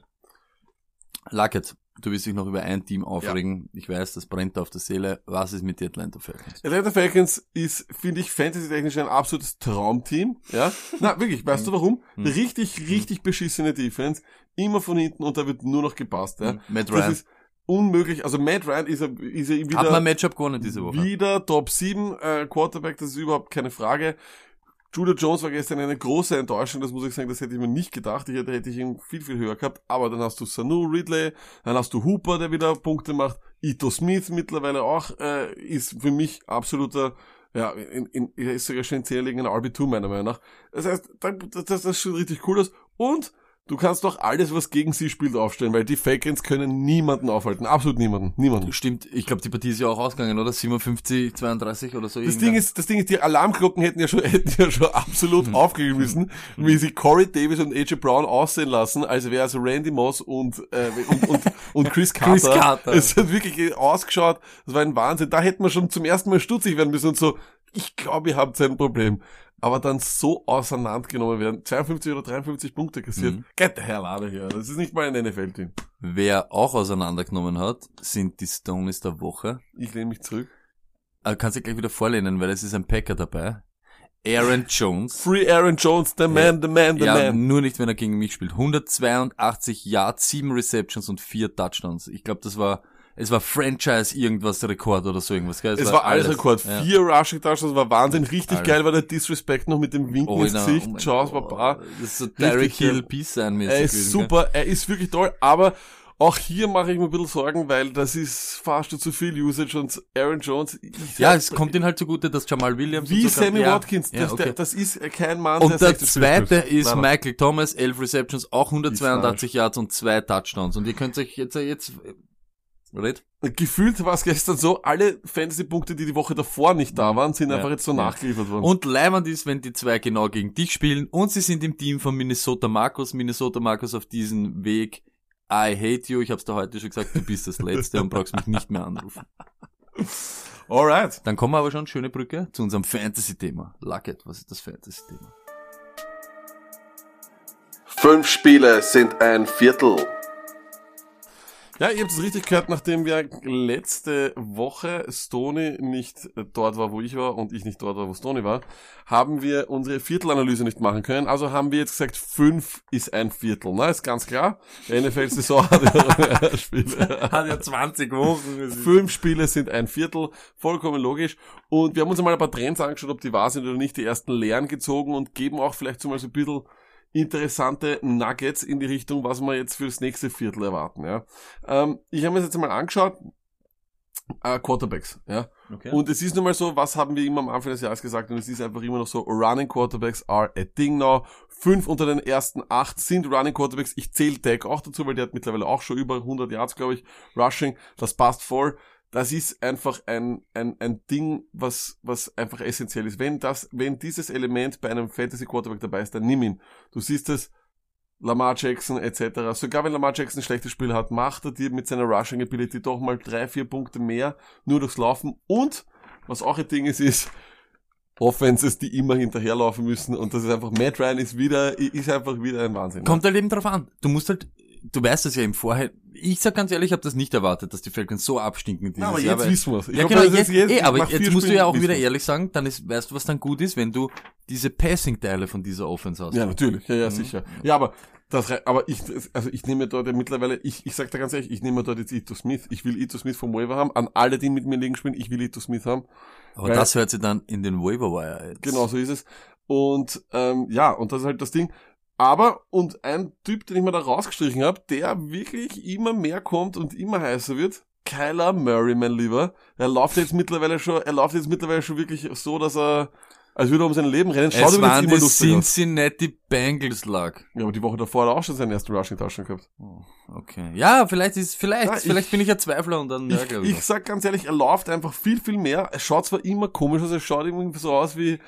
[SPEAKER 1] Luckett, du willst dich noch über ein Team aufregen. Ja. Ich weiß, das brennt auf der Seele. Was ist mit den Atlanta Falcons?
[SPEAKER 2] Atlanta Falcons ist, finde ich, fantasy-technisch ein absolutes Traumteam. Ja, na wirklich. Weißt du warum? Hm. Richtig, richtig beschissene Defense. Immer von hinten und da wird nur noch gepasst. Ja, hm.
[SPEAKER 1] Matt Ryan. Das ist
[SPEAKER 2] unmöglich. Also Matt Ryan ist er, ist er wieder.
[SPEAKER 1] Hat man Matchup gewonnen diese Woche.
[SPEAKER 2] Wieder Top 7 äh, Quarterback. Das ist überhaupt keine Frage. Julia Jones war gestern eine große Enttäuschung, das muss ich sagen, das hätte ich mir nicht gedacht. Ich hätte, hätte ich ihn viel, viel höher gehabt. Aber dann hast du Sanu Ridley, dann hast du Hooper, der wieder Punkte macht. Ito Smith mittlerweile auch, äh, ist für mich absoluter, ja, in, in, er ist sogar schon in 10 liegender RB2 meiner Meinung nach. Das heißt, das, das, das sieht richtig cool. Und Du kannst doch alles, was gegen sie spielt, aufstellen, weil die Falcons können niemanden aufhalten. Absolut niemanden. Niemanden.
[SPEAKER 1] Stimmt. Ich glaube, die Partie ist ja auch ausgegangen, oder? 57, 32 oder so.
[SPEAKER 2] Das Ding ist, das Ding ist, die Alarmglocken hätten ja schon, hätten ja schon absolut mhm. aufgehen müssen, wie sie Corey Davis und AJ Brown aussehen lassen, als wäre es Randy Moss und, äh, und, und, und Chris Carter. Chris Carter. Es hat wirklich ausgeschaut. Das war ein Wahnsinn. Da hätten wir schon zum ersten Mal stutzig werden müssen und so, ich glaube, ihr habt ein Problem aber dann so auseinandergenommen werden. 52 oder 53 Punkte kassiert. Mhm. Get the hell out of here. Das ist nicht mal ein NFL-Team.
[SPEAKER 1] Wer auch auseinandergenommen hat, sind die Stones der Woche.
[SPEAKER 2] Ich lehne mich zurück.
[SPEAKER 1] Aber kannst du gleich wieder vorlehnen, weil es ist ein Packer dabei. Aaron Jones.
[SPEAKER 2] Free Aaron Jones, the man, the man, the
[SPEAKER 1] ja,
[SPEAKER 2] man.
[SPEAKER 1] nur nicht, wenn er gegen mich spielt. 182 Yards, 7 Receptions und 4 Touchdowns. Ich glaube, das war es war Franchise irgendwas Rekord oder so irgendwas,
[SPEAKER 2] gell? Es, es war, war, alles Rekord. Ja. Vier Rushing Touchdowns, war Wahnsinn. Richtig alles. geil war der Disrespect noch mit dem Winken oh, ins Gesicht. Oh Chance war bar.
[SPEAKER 1] Das ist so Derek Hill Peace sein.
[SPEAKER 2] Er ist gewesen, super, gell? er ist wirklich toll, aber auch hier mache ich mir ein bisschen Sorgen, weil das ist fast zu viel Usage und Aaron Jones.
[SPEAKER 1] Ja, es kommt ihnen halt zugute, dass Jamal Williams.
[SPEAKER 2] Wie so Sammy Watkins, ja, das, okay. der, das ist kein Mann,
[SPEAKER 1] Und der, der zweite ist Nein. Michael Thomas, 11 Receptions, auch 182 Yards und zwei Touchdowns. Und ihr könnt euch jetzt, jetzt
[SPEAKER 2] Red? Gefühlt war es gestern so, alle Fantasy-Punkte, die die Woche davor nicht da waren, sind ja, einfach jetzt so ja. nachgeliefert worden.
[SPEAKER 1] Und leibend ist, wenn die zwei genau gegen dich spielen und sie sind im Team von Minnesota Marcus. Minnesota Marcus auf diesem Weg. I hate you. Ich hab's da heute schon gesagt, du bist das Letzte und brauchst mich nicht mehr anrufen.
[SPEAKER 2] Alright.
[SPEAKER 1] Dann kommen wir aber schon, schöne Brücke, zu unserem Fantasy-Thema. Lucket, was ist das Fantasy-Thema?
[SPEAKER 2] Fünf Spiele sind ein Viertel. Ja, ihr habt es richtig gehört, nachdem wir letzte Woche Stony nicht dort war, wo ich war und ich nicht dort war, wo Stony war, haben wir unsere Viertelanalyse nicht machen können. Also haben wir jetzt gesagt, fünf ist ein Viertel. Na, ist ganz klar. NFL-Saison hat ja
[SPEAKER 1] Spiele. Hat ja 20 Wochen.
[SPEAKER 2] Fünf Spiele sind ein Viertel. Vollkommen logisch. Und wir haben uns mal ein paar Trends angeschaut, ob die wahr sind oder nicht, die ersten Lehren gezogen und geben auch vielleicht so mal so ein bisschen interessante Nuggets in die Richtung, was wir jetzt für das nächste Viertel erwarten. Ja. Ähm, ich habe mir das jetzt mal angeschaut. Äh, Quarterbacks, ja. Okay. Und es ist nun mal so, was haben wir immer am Anfang des Jahres gesagt, und es ist einfach immer noch so, Running Quarterbacks are a thing now. Fünf unter den ersten acht sind Running Quarterbacks. Ich zähle Dak auch dazu, weil der hat mittlerweile auch schon über 100 Yards, glaube ich, Rushing. Das passt voll das ist einfach ein, ein, ein Ding, was, was einfach essentiell ist. Wenn das, wenn dieses Element bei einem Fantasy Quarterback dabei ist, dann nimm ihn. Du siehst es, Lamar Jackson etc. Sogar wenn Lamar Jackson ein schlechtes Spiel hat, macht er dir mit seiner Rushing Ability doch mal drei, vier Punkte mehr, nur durchs Laufen. Und, was auch ein Ding ist, ist, Offenses, die immer hinterherlaufen müssen und das ist einfach, Matt Ryan ist wieder, ist einfach wieder ein Wahnsinn.
[SPEAKER 1] Kommt halt eben drauf an. Du musst halt, du weißt es ja im Vorher. Ich sag ganz ehrlich, ich habe das nicht erwartet, dass die Falcons so abstinken
[SPEAKER 2] dieses aber jetzt Jahr, wissen wir's.
[SPEAKER 1] Ja, genau, jetzt, jetzt, eh, aber jetzt musst du ja auch wieder ehrlich sagen, dann ist, weißt du, was dann gut ist, wenn du diese Passing-Teile von dieser Offense hast.
[SPEAKER 2] Ja, natürlich, ja, ja, mhm. sicher. Ja, aber das, aber ich, also ich nehme dort ja mittlerweile, ich, ich sag da ganz ehrlich, ich nehme dort jetzt Ito Smith. Ich will Ito Smith vom Waiver haben. An alle, die mit mir liegen spielen, ich will Ito Smith haben.
[SPEAKER 1] Aber das hört sich dann in den Waiver Wire
[SPEAKER 2] jetzt. Genau, so ist es. Und ähm, ja, und das ist halt das Ding. Aber, und ein Typ, den ich mir da rausgestrichen habe, der wirklich immer mehr kommt und immer heißer wird, Kyler Murray, mein Lieber. Er läuft jetzt mittlerweile schon, er läuft jetzt mittlerweile schon wirklich so, dass er, als würde er um sein Leben rennen.
[SPEAKER 1] Schaut es waren die Cincinnati Bengals lag.
[SPEAKER 2] Ja, aber die Woche davor hat er auch schon seinen ersten Rushing Touchdown gehabt.
[SPEAKER 1] Oh, okay. Ja, vielleicht ist, vielleicht, ja, vielleicht ich, bin ich ein Zweifler und dann,
[SPEAKER 2] ja, ich, ich sag ganz ehrlich, er läuft einfach viel, viel mehr. Er schaut zwar immer komisch aus, er schaut irgendwie so aus wie,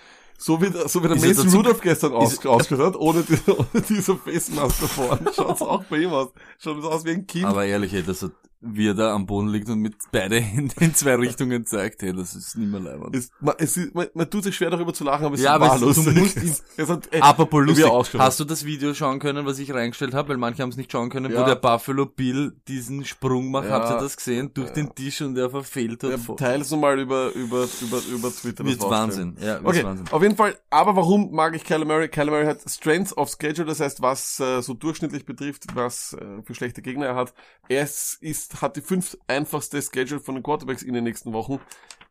[SPEAKER 2] so wie, so wie der Mason Rudolph gestern aus, ausgeschaut hat, ohne, die, ohne diese Face Mask davor. Schaut's auch bei ihm aus. Schaut aus wie ein Kind.
[SPEAKER 1] Aber ehrlich, ey, das hat wie er da am Boden liegt und mit beide Hände in zwei Richtungen zeigt, hey, das ist nicht mehr leibend.
[SPEAKER 2] Es, man, es ist, man, man tut sich schwer darüber zu lachen, aber es
[SPEAKER 1] ja, ist aber
[SPEAKER 2] lustig.
[SPEAKER 1] Du musst ihn, es hat, ey, Apropos lustig, hast du das Video schauen können, was ich reingestellt habe, weil manche haben es nicht schauen können, ja. wo der Buffalo Bill diesen Sprung macht, ja. habt ihr das gesehen? Durch ja. den Tisch und der verfehlt hat.
[SPEAKER 2] Ja, teils mal über, über, über, über Twitter.
[SPEAKER 1] Wird Wahnsinn, ja,
[SPEAKER 2] okay.
[SPEAKER 1] Wahnsinn.
[SPEAKER 2] Auf jeden Fall, aber warum mag ich Kyler Murray? Kyler Murray hat Strengths of Schedule, das heißt, was äh, so durchschnittlich betrifft, was äh, für schlechte Gegner er hat. Er ist, hat die fünf einfachste Schedule von den Quarterbacks in den nächsten Wochen.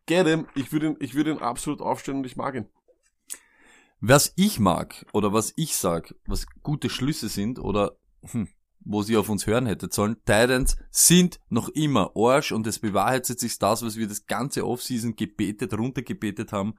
[SPEAKER 2] Get him. Ich würde ihn, ich würde ihn absolut aufstellen und ich mag ihn.
[SPEAKER 1] Was ich mag, oder was ich sag, was gute Schlüsse sind, oder hm, wo sie auf uns hören hätte sollen, Titans sind noch immer Arsch und es bewahrheitet sich das, was wir das ganze Offseason gebetet, runtergebetet haben.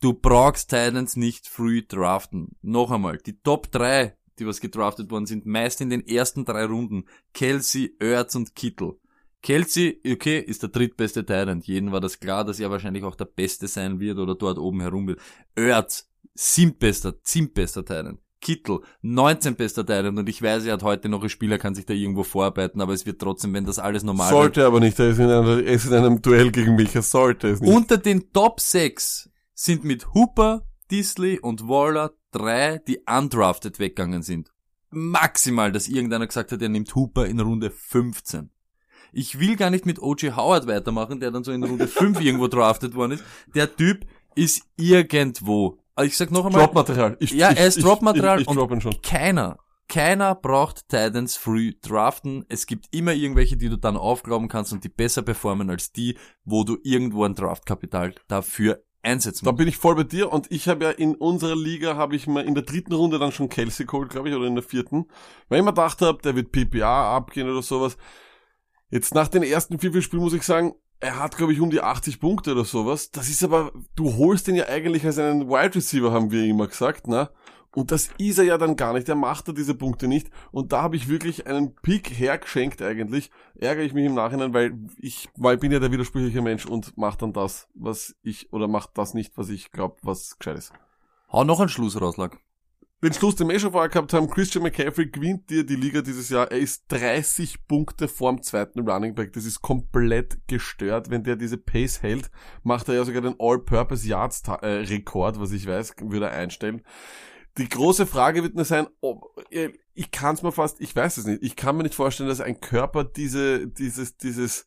[SPEAKER 1] Du brauchst Titans nicht früh draften. Noch einmal, die Top 3, die was gedraftet worden sind, meist in den ersten drei Runden. Kelsey, Ertz und Kittel. Kelsey, okay, ist der drittbeste Tyrant. Jeden war das klar, dass er wahrscheinlich auch der Beste sein wird oder dort oben herum wird. Ertz, siebtbester, siebtbester Tyrant. Kittel, 19 bester Tyrant und ich weiß, er hat heute noch ein Spieler, kann sich da irgendwo vorarbeiten, aber es wird trotzdem, wenn das alles normal
[SPEAKER 2] Sollte wird, aber nicht, er ist, in einem, er ist in einem Duell gegen mich, er sollte es nicht.
[SPEAKER 1] Unter den Top 6 sind mit Hooper, Disley und Waller drei, die undrafted weggegangen sind. Maximal, dass irgendeiner gesagt hat, er nimmt Hooper in Runde 15. Ich will gar nicht mit O.J. Howard weitermachen, der dann so in Runde 5 irgendwo drafted worden ist. Der Typ ist irgendwo. Ich sag noch einmal.
[SPEAKER 2] Dropmaterial.
[SPEAKER 1] Ich, ja, er ist Dropmaterial ich, ich, ich schon. keiner, keiner braucht Titans früh draften. Es gibt immer irgendwelche, die du dann aufglauben kannst und die besser performen als die, wo du irgendwo ein Draftkapital dafür einsetzen
[SPEAKER 2] Da bin ich voll bei dir und ich habe ja in unserer Liga, habe ich mal in der dritten Runde dann schon Kelsey geholt, glaube ich, oder in der vierten, weil ich mir gedacht habe, der wird PPA abgehen oder sowas. Jetzt nach den ersten vier, vier Spielen muss ich sagen, er hat, glaube ich, um die 80 Punkte oder sowas. Das ist aber, du holst ihn ja eigentlich als einen Wide Receiver, haben wir immer gesagt, ne? Und das ist er ja dann gar nicht. Er macht da diese Punkte nicht. Und da habe ich wirklich einen Pick hergeschenkt eigentlich. Ärgere ich mich im Nachhinein, weil ich, weil ich bin ja der widersprüchliche Mensch und mache dann das, was ich, oder macht das nicht, was ich glaube, was gescheit ist.
[SPEAKER 1] Hau noch einen Schluss raus, Lack
[SPEAKER 2] den Schluss, den wir eh schon vorher gehabt haben, Christian McCaffrey gewinnt dir die Liga dieses Jahr. Er ist 30 Punkte vorm zweiten Running Back. Das ist komplett gestört. Wenn der diese Pace hält, macht er ja sogar den All-Purpose Yards Rekord, was ich weiß, würde er einstellen. Die große Frage wird nur sein, ob, ich kann es mir fast, ich weiß es nicht, ich kann mir nicht vorstellen, dass ein Körper diese, dieses, dieses,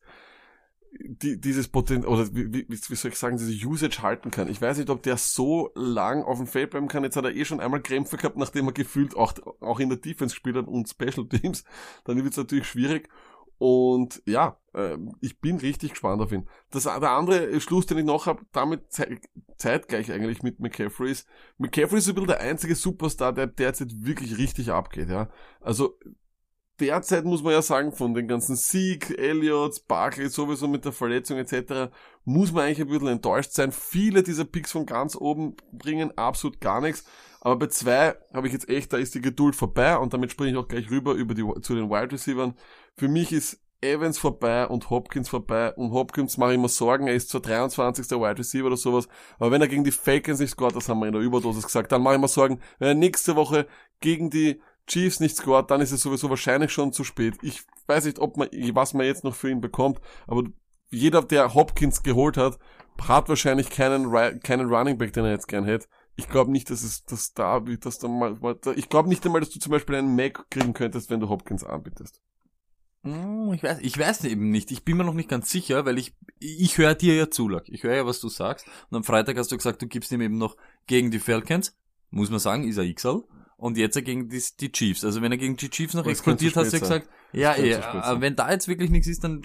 [SPEAKER 2] die, dieses Potenzial, oder wie, wie, wie soll ich sagen, diese Usage halten kann. Ich weiß nicht, ob der so lang auf dem Feld bleiben kann. Jetzt hat er eh schon einmal Krämpfe gehabt, nachdem er gefühlt auch, auch in der Defense gespielt hat und Special Teams. Dann wird es natürlich schwierig. Und ja, äh, ich bin richtig gespannt auf ihn. Das, der andere Schluss, den ich noch habe, damit ze zeitgleich eigentlich mit McCaffrey ist, McCaffrey ist ein bisschen der einzige Superstar, der derzeit wirklich richtig abgeht. Ja, Also derzeit muss man ja sagen, von den ganzen Sieg, Elliott, Barkley sowieso mit der Verletzung etc., muss man eigentlich ein bisschen enttäuscht sein. Viele dieser Picks von ganz oben bringen absolut gar nichts. Aber bei zwei habe ich jetzt echt, da ist die Geduld vorbei und damit springe ich auch gleich rüber über die, zu den Wide Receivers. Für mich ist Evans vorbei und Hopkins vorbei. Und Hopkins mache ich mir Sorgen, er ist zwar 23. Wide Receiver oder sowas, aber wenn er gegen die Falcons nicht scoret, das haben wir in der Überdosis gesagt, dann mache ich mir Sorgen, wenn er nächste Woche gegen die Chiefs nicht scored, dann ist es sowieso wahrscheinlich schon zu spät. Ich weiß nicht, ob man, was man jetzt noch für ihn bekommt, aber jeder, der Hopkins geholt hat, hat wahrscheinlich keinen, keinen Running Back, den er jetzt gern hätte. Ich glaube nicht, dass es, dass da, dass da mal, ich glaube nicht einmal, dass du zum Beispiel einen Mac kriegen könntest, wenn du Hopkins anbietest.
[SPEAKER 1] Hm, ich weiß, ich weiß eben nicht. Ich bin mir noch nicht ganz sicher, weil ich, ich höre dir ja zu, Lack. Ich höre ja, was du sagst. Und am Freitag hast du gesagt, du gibst ihm eben noch gegen die Falcons. Muss man sagen, ist er XL und jetzt er gegen die, die Chiefs. Also wenn er gegen die Chiefs noch explodiert, hast du ja gesagt, ja, ja, wenn da jetzt wirklich nichts ist, dann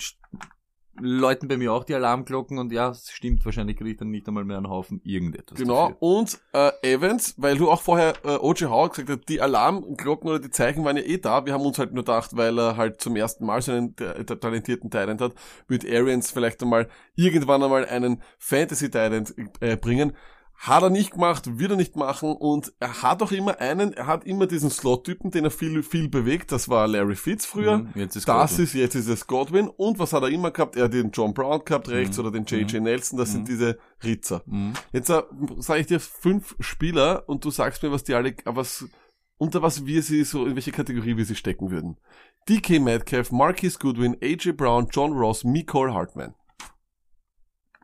[SPEAKER 1] läuten bei mir auch die Alarmglocken und ja, es stimmt, wahrscheinlich kriege ich dann nicht einmal mehr einen Haufen irgendetwas.
[SPEAKER 2] Genau, dafür. und äh, Evans, weil du auch vorher äh, O.J. Howard gesagt hast, die Alarmglocken oder die Zeichen waren ja eh da, wir haben uns halt nur gedacht, weil er halt zum ersten Mal so einen äh, talentierten Talent hat, wird Arians vielleicht einmal irgendwann einmal einen Fantasy-Talent äh, bringen. Hat er nicht gemacht, wird er nicht machen und er hat auch immer einen, er hat immer diesen Slot-Typen, den er viel, viel bewegt. Das war Larry Fitz früher. Mhm, jetzt ist das Godwin. ist, jetzt ist es Godwin. Und was hat er immer gehabt? Er hat den John Brown gehabt rechts mhm. oder den JJ mhm. Nelson. Das mhm. sind diese Ritzer. Mhm. Jetzt äh, sage ich dir fünf Spieler und du sagst mir, was die alle, was, unter was wir sie so, in welche Kategorie wir sie stecken würden. DK Metcalf, Marquis Goodwin, AJ Brown, John Ross, Nicole Hartman.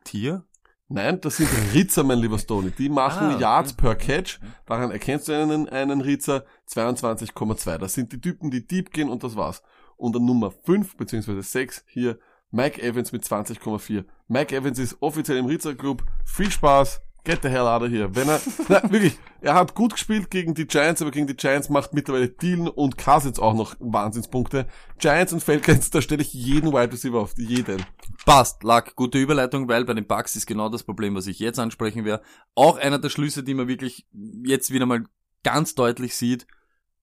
[SPEAKER 1] Tier?
[SPEAKER 2] Nein, das sind Ritzer, mein lieber Stoney. Die machen ah, okay. Yards per Catch. Daran erkennst du einen, einen Ritzer 22,2. Das sind die Typen, die deep gehen und das war's. Und an Nummer 5 bzw. 6 hier Mike Evans mit 20,4. Mike Evans ist offiziell im Ritzer Club. Viel Spaß. Get the hell out of here. Wenn er, na, wirklich, er hat gut gespielt gegen die Giants, aber gegen die Giants macht mittlerweile Dylan und Cousins auch noch Wahnsinnspunkte. Giants und Falcons, da stelle ich jeden Wide Receiver auf, jeden.
[SPEAKER 1] Passt, lag, gute Überleitung, weil bei den Bugs ist genau das Problem, was ich jetzt ansprechen werde. Auch einer der Schlüsse, die man wirklich jetzt wieder mal ganz deutlich sieht.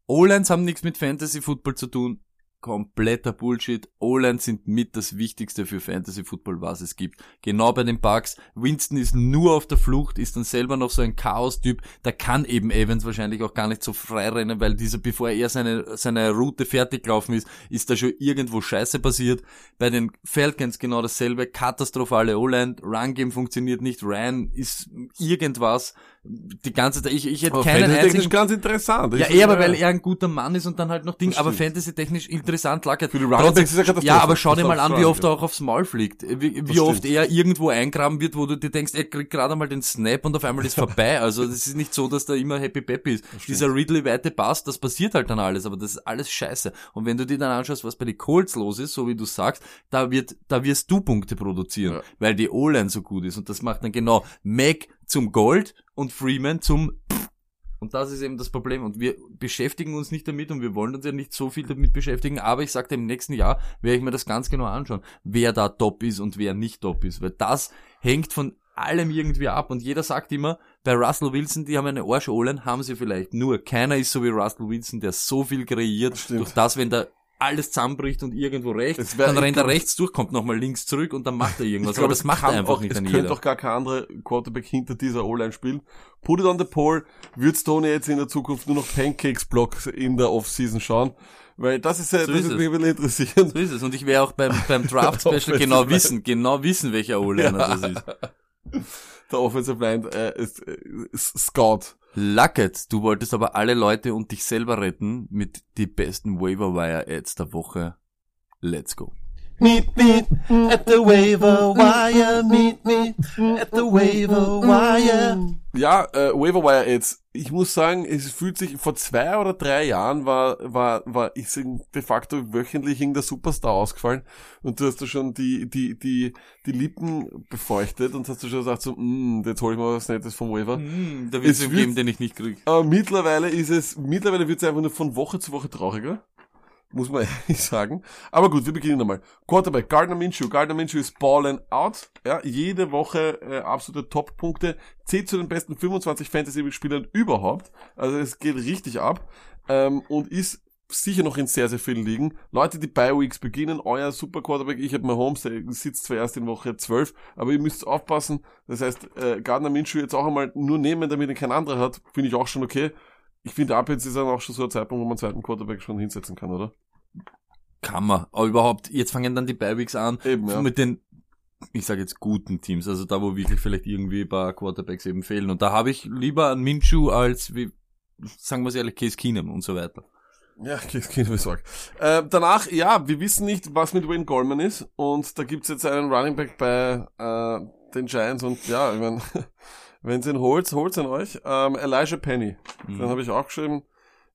[SPEAKER 1] O-Lines haben nichts mit Fantasy Football zu tun kompletter Bullshit. O-Line sind mit das Wichtigste für Fantasy Football, was es gibt. Genau bei den Bugs. Winston ist nur auf der Flucht, ist dann selber noch so ein Chaos-Typ. Da kann eben Evans wahrscheinlich auch gar nicht so frei rennen, weil dieser, bevor er seine, seine Route fertig gelaufen ist, ist da schon irgendwo Scheiße passiert. Bei den Falcons genau dasselbe. Katastrophale O-Line. Run-Game funktioniert nicht. Ryan ist irgendwas die ganze Zeit, ich, ich hätte aber keinen
[SPEAKER 2] einzigen... ganz interessant.
[SPEAKER 1] Ja, eher, aber weil er ein guter Mann ist und dann halt noch Ding, aber Fantasy-technisch interessant lag er.
[SPEAKER 2] Für die Runningbacks ist er
[SPEAKER 1] Ja, aber schau dir mal an, wie oft er auch aufs Maul fliegt. Wie, wie oft er irgendwo eingraben wird, wo du dir denkst, er kriegt gerade mal den Snap und auf einmal ist vorbei. Also das ist nicht so, dass da immer Happy Peppy ist. Dieser Ridley weite Pass, das passiert halt dann alles, aber das ist alles scheiße. Und wenn du dir dann anschaust, was bei den Colts los ist, so wie du sagst, da wird, da wirst du Punkte produzieren, ja. weil die O-Line so gut ist und das macht dann genau Mac zum Gold und Freeman zum und das ist eben das Problem. Und wir beschäftigen uns nicht damit und wir wollen uns ja nicht so viel damit beschäftigen. Aber ich sagte, im nächsten Jahr werde ich mir das ganz genau anschauen, wer da top ist und wer nicht top ist. Weil das hängt von allem irgendwie ab. Und jeder sagt immer, bei Russell Wilson, die haben eine arsch haben sie vielleicht. Nur keiner ist so wie Russell Wilson, der so viel kreiert, durch das, wenn der alles zusammenbricht und irgendwo rechts, dann rennt er rechts durch, kommt nochmal links zurück und dann macht er irgendwas. Glaub, Aber das macht er einfach auch, nicht
[SPEAKER 2] es könnte doch gar kein anderer Quarterback hinter dieser O-Line spielen. Put it on the pole, wird Stoney jetzt in der Zukunft nur noch Pancakes-Blocks in der Offseason schauen. Weil das ist ja, so das ist mich interessieren.
[SPEAKER 1] So ist es. Und ich werde auch beim, beim Draft-Special genau wissen, genau wissen, welcher O-Liner ja. das ist.
[SPEAKER 2] Der Offensive Line äh, ist, äh, ist Scout.
[SPEAKER 1] Lucket, du wolltest aber alle Leute und dich selber retten mit die besten Waiver Wire Ads der Woche. Let's go.
[SPEAKER 2] Meet me at the waiver wire, meet me at the waiver wire. Ja, äh, Waiver Wire jetzt. Ich muss sagen, es fühlt sich, vor zwei oder drei Jahren war, war, war ich de facto wöchentlich in der Superstar ausgefallen und du hast da schon die, die, die, die Lippen befeuchtet und hast du schon gesagt so, mm, jetzt hol ich mal was Nettes vom Waiver.
[SPEAKER 1] Mm, da wird es geben, den ich nicht krieg.
[SPEAKER 2] Aber mittlerweile ist es, mittlerweile wird es einfach nur von Woche zu Woche trauriger muss man ehrlich sagen. Aber gut, wir beginnen nochmal. Quarterback, Gardner Minshew. Gardner Minshew ist ballen out. Ja, jede Woche äh, absolute Top-Punkte. Zählt zu den besten 25 Fantasy-Spielern überhaupt. Also es geht richtig ab. Ähm, und ist sicher noch in sehr, sehr vielen Ligen. Leute, die bei Weeks beginnen, euer Super Quarterback, ich habe mal Holmes, der sitzt zwar erst in Woche 12, aber ihr müsst aufpassen. Das heißt, äh, Gardner Minshew jetzt auch einmal nur nehmen, damit ihn kein anderer hat, finde ich auch schon okay ich finde, ab jetzt ist dann auch schon so ein Zeitpunkt, wo man einen zweiten Quarterback schon hinsetzen kann, oder?
[SPEAKER 1] Kann man. Aber überhaupt, jetzt fangen dann die Beiweeks an
[SPEAKER 2] eben, ja.
[SPEAKER 1] mit den, ich sage jetzt guten Teams, also da, wo wirklich vielleicht irgendwie ein paar Quarterbacks eben fehlen. Und da habe ich lieber einen Minshu als, wie, sagen wir es ehrlich, Case Keenum und so weiter.
[SPEAKER 2] Ja, Case Keenum ist arg. Äh, danach, ja, wir wissen nicht, was mit Wayne Goldman ist. Und da gibt's jetzt einen Running Back bei äh, den Giants und ja, ich meine Wenn ihr ihn holt, holt ihn euch. Ähm, Elijah Penny. Mhm. Dann habe ich auch geschrieben.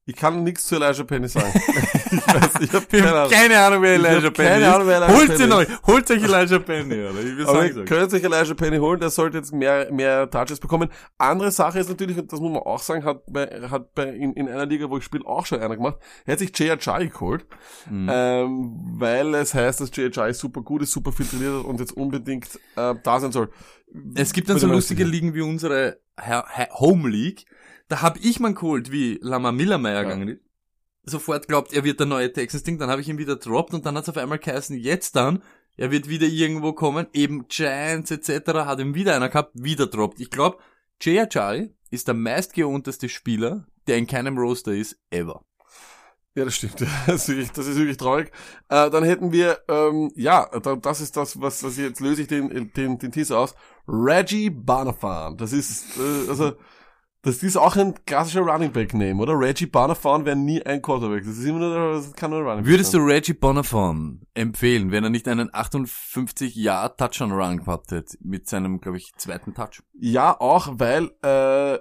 [SPEAKER 2] Ich kann nichts zu Elijah Penny sagen.
[SPEAKER 1] ich weiß, ich habe keine, Ahnung. keine Ahnung, wer Elijah Penny keine. Ahnung, wer Elijah Holt ihn euch, holt euch Elijah Penny, oder? Ich
[SPEAKER 2] sagen, ihr könnt euch Elijah Penny holen, der sollte jetzt mehr, mehr Touches bekommen. Andere Sache ist natürlich, und das muss man auch sagen, hat bei, hat bei, in, in einer Liga, wo ich spiele, auch schon einer gemacht. Er hat sich J.H.I. geholt, mhm. ähm, weil es heißt, dass J.H.I. super gut ist, super filtriert und jetzt unbedingt, äh, da sein soll.
[SPEAKER 1] Es gibt dann so lustige Ligen wie unsere Home League. Da hab ich man geholt, wie Lama Millermeier ja. gegangen ist. Sofort glaubt, er wird der neue Texans-Ding, dann habe ich ihn wieder droppt und dann hat's auf einmal geheißen, jetzt dann, er wird wieder irgendwo kommen, eben Giants etc. hat ihm wieder einer gehabt, wieder droppt. Ich glaube, J.H.I. ist der meistgeohnteste Spieler, der in keinem Roster ist, ever.
[SPEAKER 2] Ja, das stimmt. Das ist wirklich, das ist wirklich traurig. Äh, dann hätten wir, ähm, ja, das ist das, was, was jetzt löse ich den, den, den Teaser aus. Reggie Barnafan. Das ist, äh, also, das ist auch ein klassischer Running Back Name, oder? Reggie Bonafon wäre nie ein Quarterback. Das ist immer nur, das kann nur ein
[SPEAKER 1] Running Back Würdest du Reggie Bonafon empfehlen, wenn er nicht einen 58 Jahr Touchdown Run gehabt hätte mit seinem, glaube ich, zweiten Touch?
[SPEAKER 2] Ja, auch weil äh,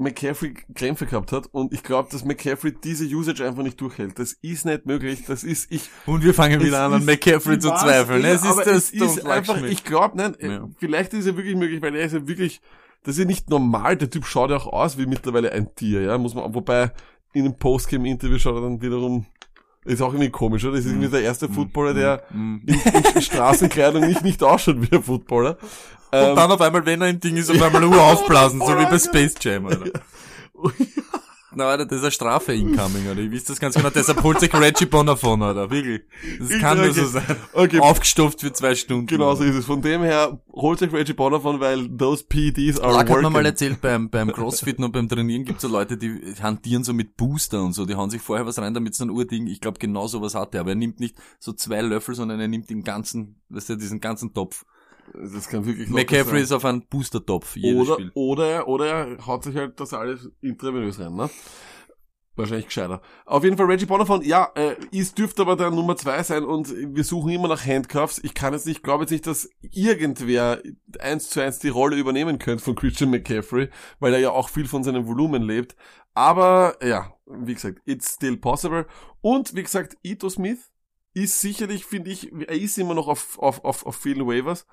[SPEAKER 2] McCaffrey Krämpfe gehabt hat und ich glaube, dass McCaffrey diese Usage einfach nicht durchhält. Das ist nicht möglich. Das ist ich.
[SPEAKER 1] Und wir fangen wieder an, an McCaffrey zu zweifeln.
[SPEAKER 2] Es ist das es ist einfach, ich glaube, nein, ja. vielleicht ist er wirklich möglich, weil er ist ja wirklich, das ist ja nicht normal. Der Typ schaut ja auch aus wie mittlerweile ein Tier, ja, muss man, wobei in einem Postgame-Interview schaut er dann wiederum ist auch irgendwie komisch, oder? Das ist irgendwie der erste mm. Footballer, der mm. in, in Straßenkleidung nicht, nicht ausschaut wie ein Footballer.
[SPEAKER 1] Und ähm, dann auf einmal, wenn er im Ding ist, auf einmal nur aufblasen, so wie bei Space Jam, oder? Na, Alter, das ist eine Strafe incoming, oder? Ich weiß das ganz genau, deshalb holt sich Reggie Bonafon, oder? Wirklich. Das ich kann nur so sein. Okay. Aufgestopft für zwei Stunden.
[SPEAKER 2] Genau so ist es. Von dem her, holt sich Reggie Bonafon, weil those PDs are
[SPEAKER 1] Mark working. hat mir mal erzählt, beim, beim Crossfit und beim Trainieren gibt's so Leute, die hantieren so mit Booster und so, die hauen sich vorher was rein, damit es ein Urding, ich glaube genau sowas hat er, aber er nimmt nicht so zwei Löffel, sondern er nimmt den ganzen, weißt du, diesen ganzen Topf.
[SPEAKER 2] Das kann wirklich
[SPEAKER 1] McCaffrey ist auf einen Booster-Topf, jedes
[SPEAKER 2] oder,
[SPEAKER 1] Spiel.
[SPEAKER 2] Oder, oder er haut sich halt das alles intravenös rein, ne? Wahrscheinlich gescheiter. Auf jeden Fall Reggie Bonafont, ja, äh, ist, dürfte aber der Nummer zwei sein und wir suchen immer nach Handcuffs. Ich kann jetzt nicht, glaube jetzt nicht, dass irgendwer eins zu eins die Rolle übernehmen könnte von Christian McCaffrey, weil er ja auch viel von seinem Volumen lebt. Aber, ja, wie gesagt, it's still possible. Und, wie gesagt, Ito Smith ist sicherlich, finde ich, er ist immer noch auf, auf, auf, auf vielen Waivers.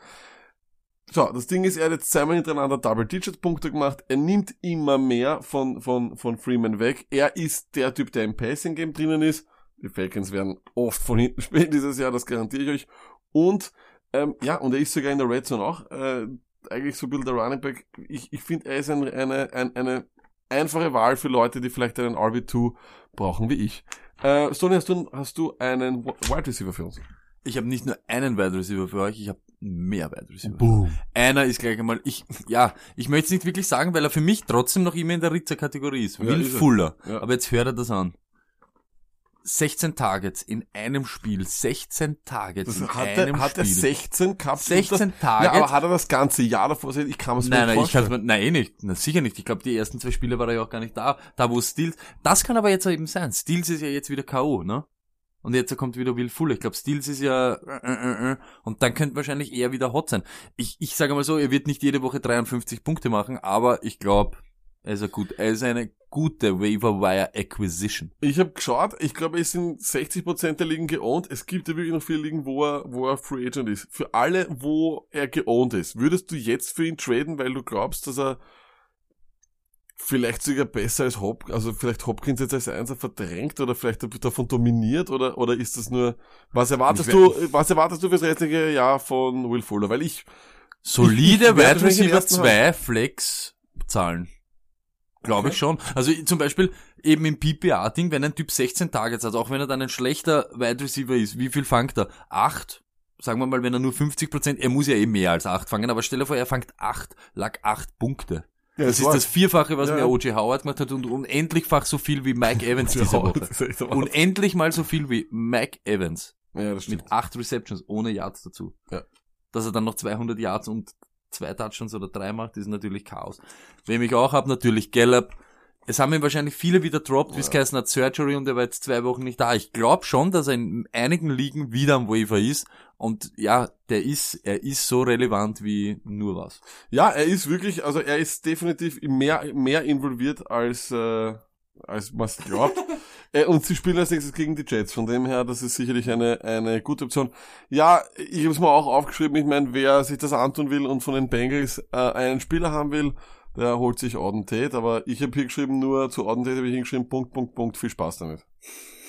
[SPEAKER 2] So, das Ding ist, er hat jetzt zweimal hintereinander Double-Digit-Punkte gemacht. Er nimmt immer mehr von, von, von Freeman weg. Er ist der Typ, der im Passing-Game drinnen ist. Die Falcons werden oft von hinten spielen dieses Jahr, das garantiere ich euch. Und, ähm, ja, und er ist sogar in der Red Zone auch. Äh, eigentlich so ein bisschen der Running Back. Ich, ich finde, er ist ein, eine, ein, eine einfache Wahl für Leute, die vielleicht einen RB2 brauchen wie ich. Äh, Stoney, hast du, hast du einen Wide Receiver für uns?
[SPEAKER 1] Ich habe nicht nur einen Wide Receiver für euch, ich habe mehr Wide Receiver. Boom. Einer ist gleich einmal, ich, ja, ich möchte es nicht wirklich sagen, weil er für mich trotzdem noch immer in der Ritzer-Kategorie ist. Will ja, Fuller. Ja. Aber jetzt hört er das an. 16 Targets in einem Spiel. 16 Targets in
[SPEAKER 2] hat
[SPEAKER 1] einem
[SPEAKER 2] er, hat
[SPEAKER 1] Spiel. Hat
[SPEAKER 2] er 16 gehabt?
[SPEAKER 1] 16 Targets?
[SPEAKER 2] Ja, aber hat er das ganze Jahr davor gesehen? Ich kann es
[SPEAKER 1] mir nicht vorstellen. Nein, nein, eh nicht. Na, sicher nicht. Ich glaube, die ersten zwei Spiele war er ja auch gar nicht da. Da, wo Steels, das kann aber jetzt eben sein. Steels ist ja jetzt wieder K.O., ne? Und jetzt kommt wieder Will Fuller. Ich glaube, Steels ist ja äh, äh, äh, und dann könnte wahrscheinlich eher wieder hot sein. Ich, ich sage mal so, er wird nicht jede Woche 53 Punkte machen, aber ich glaube, er ist, gut, er ist eine gute Waiver Wire Acquisition.
[SPEAKER 2] Ich habe geschaut, ich glaube, es sind 60% der Ligen geowned. Es gibt ja wirklich noch viele Ligen, wo er, wo er Free Agent ist. Für alle, wo er geowned ist, würdest du jetzt für ihn traden, weil du glaubst, dass er vielleicht sogar besser als Hop, also vielleicht Hopkins jetzt als Einser verdrängt oder vielleicht davon dominiert oder, oder ist das nur, was erwartest du, was erwartest du fürs restliche Jahr von Will Fuller? Weil ich,
[SPEAKER 1] solide Wide Receiver 2 Flex zahlen. Glaube okay. ich schon. Also zum Beispiel eben im PPA-Ding, wenn ein Typ 16 Targets hat, auch wenn er dann ein schlechter Wide Receiver ist, wie viel fangt er? Acht? Sagen wir mal, wenn er nur 50 Prozent, er muss ja eben mehr als acht fangen, aber stell dir vor, er fangt acht, lag acht Punkte. Ja, das, das ist das Vierfache, was ja. mir O.J. Howard gemacht hat und unendlichfach so viel wie Mike Evans diese Woche. Unendlich mal so viel wie Mike Evans. Ja, das stimmt. Mit acht Receptions, ohne Yards dazu. Ja. Dass er dann noch 200 Yards und zwei Touchdowns oder drei macht, ist natürlich Chaos. Wem ich auch habe, natürlich Gallup. Es haben ihn wahrscheinlich viele wieder droppt, wie es geheißen hat, Surgery und er war jetzt zwei Wochen nicht da. Ich glaube schon, dass er in einigen Ligen wieder am Waiver ist und ja, der ist, er ist so relevant wie nur was.
[SPEAKER 2] Ja, er ist wirklich, also er ist definitiv mehr, mehr involviert als, äh, als man glaubt. äh, und sie spielen als nächstes gegen die Jets. Von dem her, das ist sicherlich eine, eine gute Option. Ja, ich habe es mir auch aufgeschrieben. Ich meine, wer sich das antun will und von den Bengals äh, einen Spieler haben will, der holt sich Auden Tate. Aber ich habe hier geschrieben, nur zu Auden Tate habe ich hingeschrieben, Punkt, Punkt, Punkt, viel Spaß damit.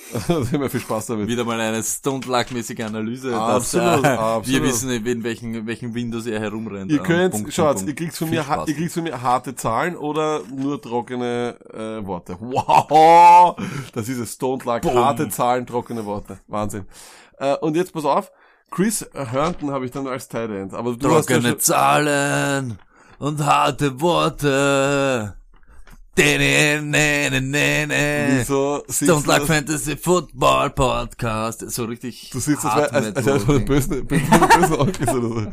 [SPEAKER 1] also immer viel Spaß damit. Wieder mal eine Stone-Luck-mäßige Analyse. Absolut, dass, äh, absolut. Wir wissen, in welchen, welchen Windows er herumrennt.
[SPEAKER 2] Ihr könnt, Punkt, schaut, Punkt, ihr kriegt von mir, ihr kriegt von mir harte Zahlen oder nur trockene äh, Worte. Wow! Das ist es. Stone-Luck, harte Zahlen, trockene Worte. Wahnsinn. Äh, und jetzt pass auf. Chris Herndon habe ich dann als Tight End. Aber
[SPEAKER 1] du trockene hast ja Zahlen und harte Worte. Wieso Don't Like Fantasy Football Podcast. So richtig.
[SPEAKER 2] Du siehst das als, als von den bösen, bösen, bösen Onkels oder so.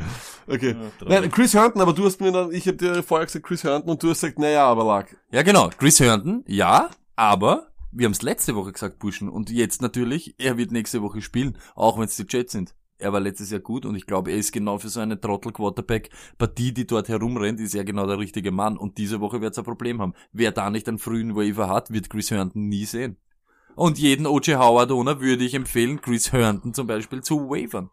[SPEAKER 2] Okay. Ja, Nein, Chris Herndon, aber du hast mir dann, ich habe dir vorher gesagt Chris Herndon und du hast gesagt, naja, aber lag.
[SPEAKER 1] Ja, genau. Chris Herndon, ja, aber wir haben es letzte Woche gesagt, Buschen. Und jetzt natürlich, er wird nächste Woche spielen, auch wenn es die Jets sind er war letztes Jahr gut und ich glaube, er ist genau für so eine Trottel-Quarterback-Partie, die dort herumrennt, ist er genau der richtige Mann. Und diese Woche wird es ein Problem haben. Wer da nicht einen frühen Waiver hat, wird Chris Herndon nie sehen. Und jeden O.J. Howard-Owner würde ich empfehlen, Chris Herndon zum Beispiel zu wavern.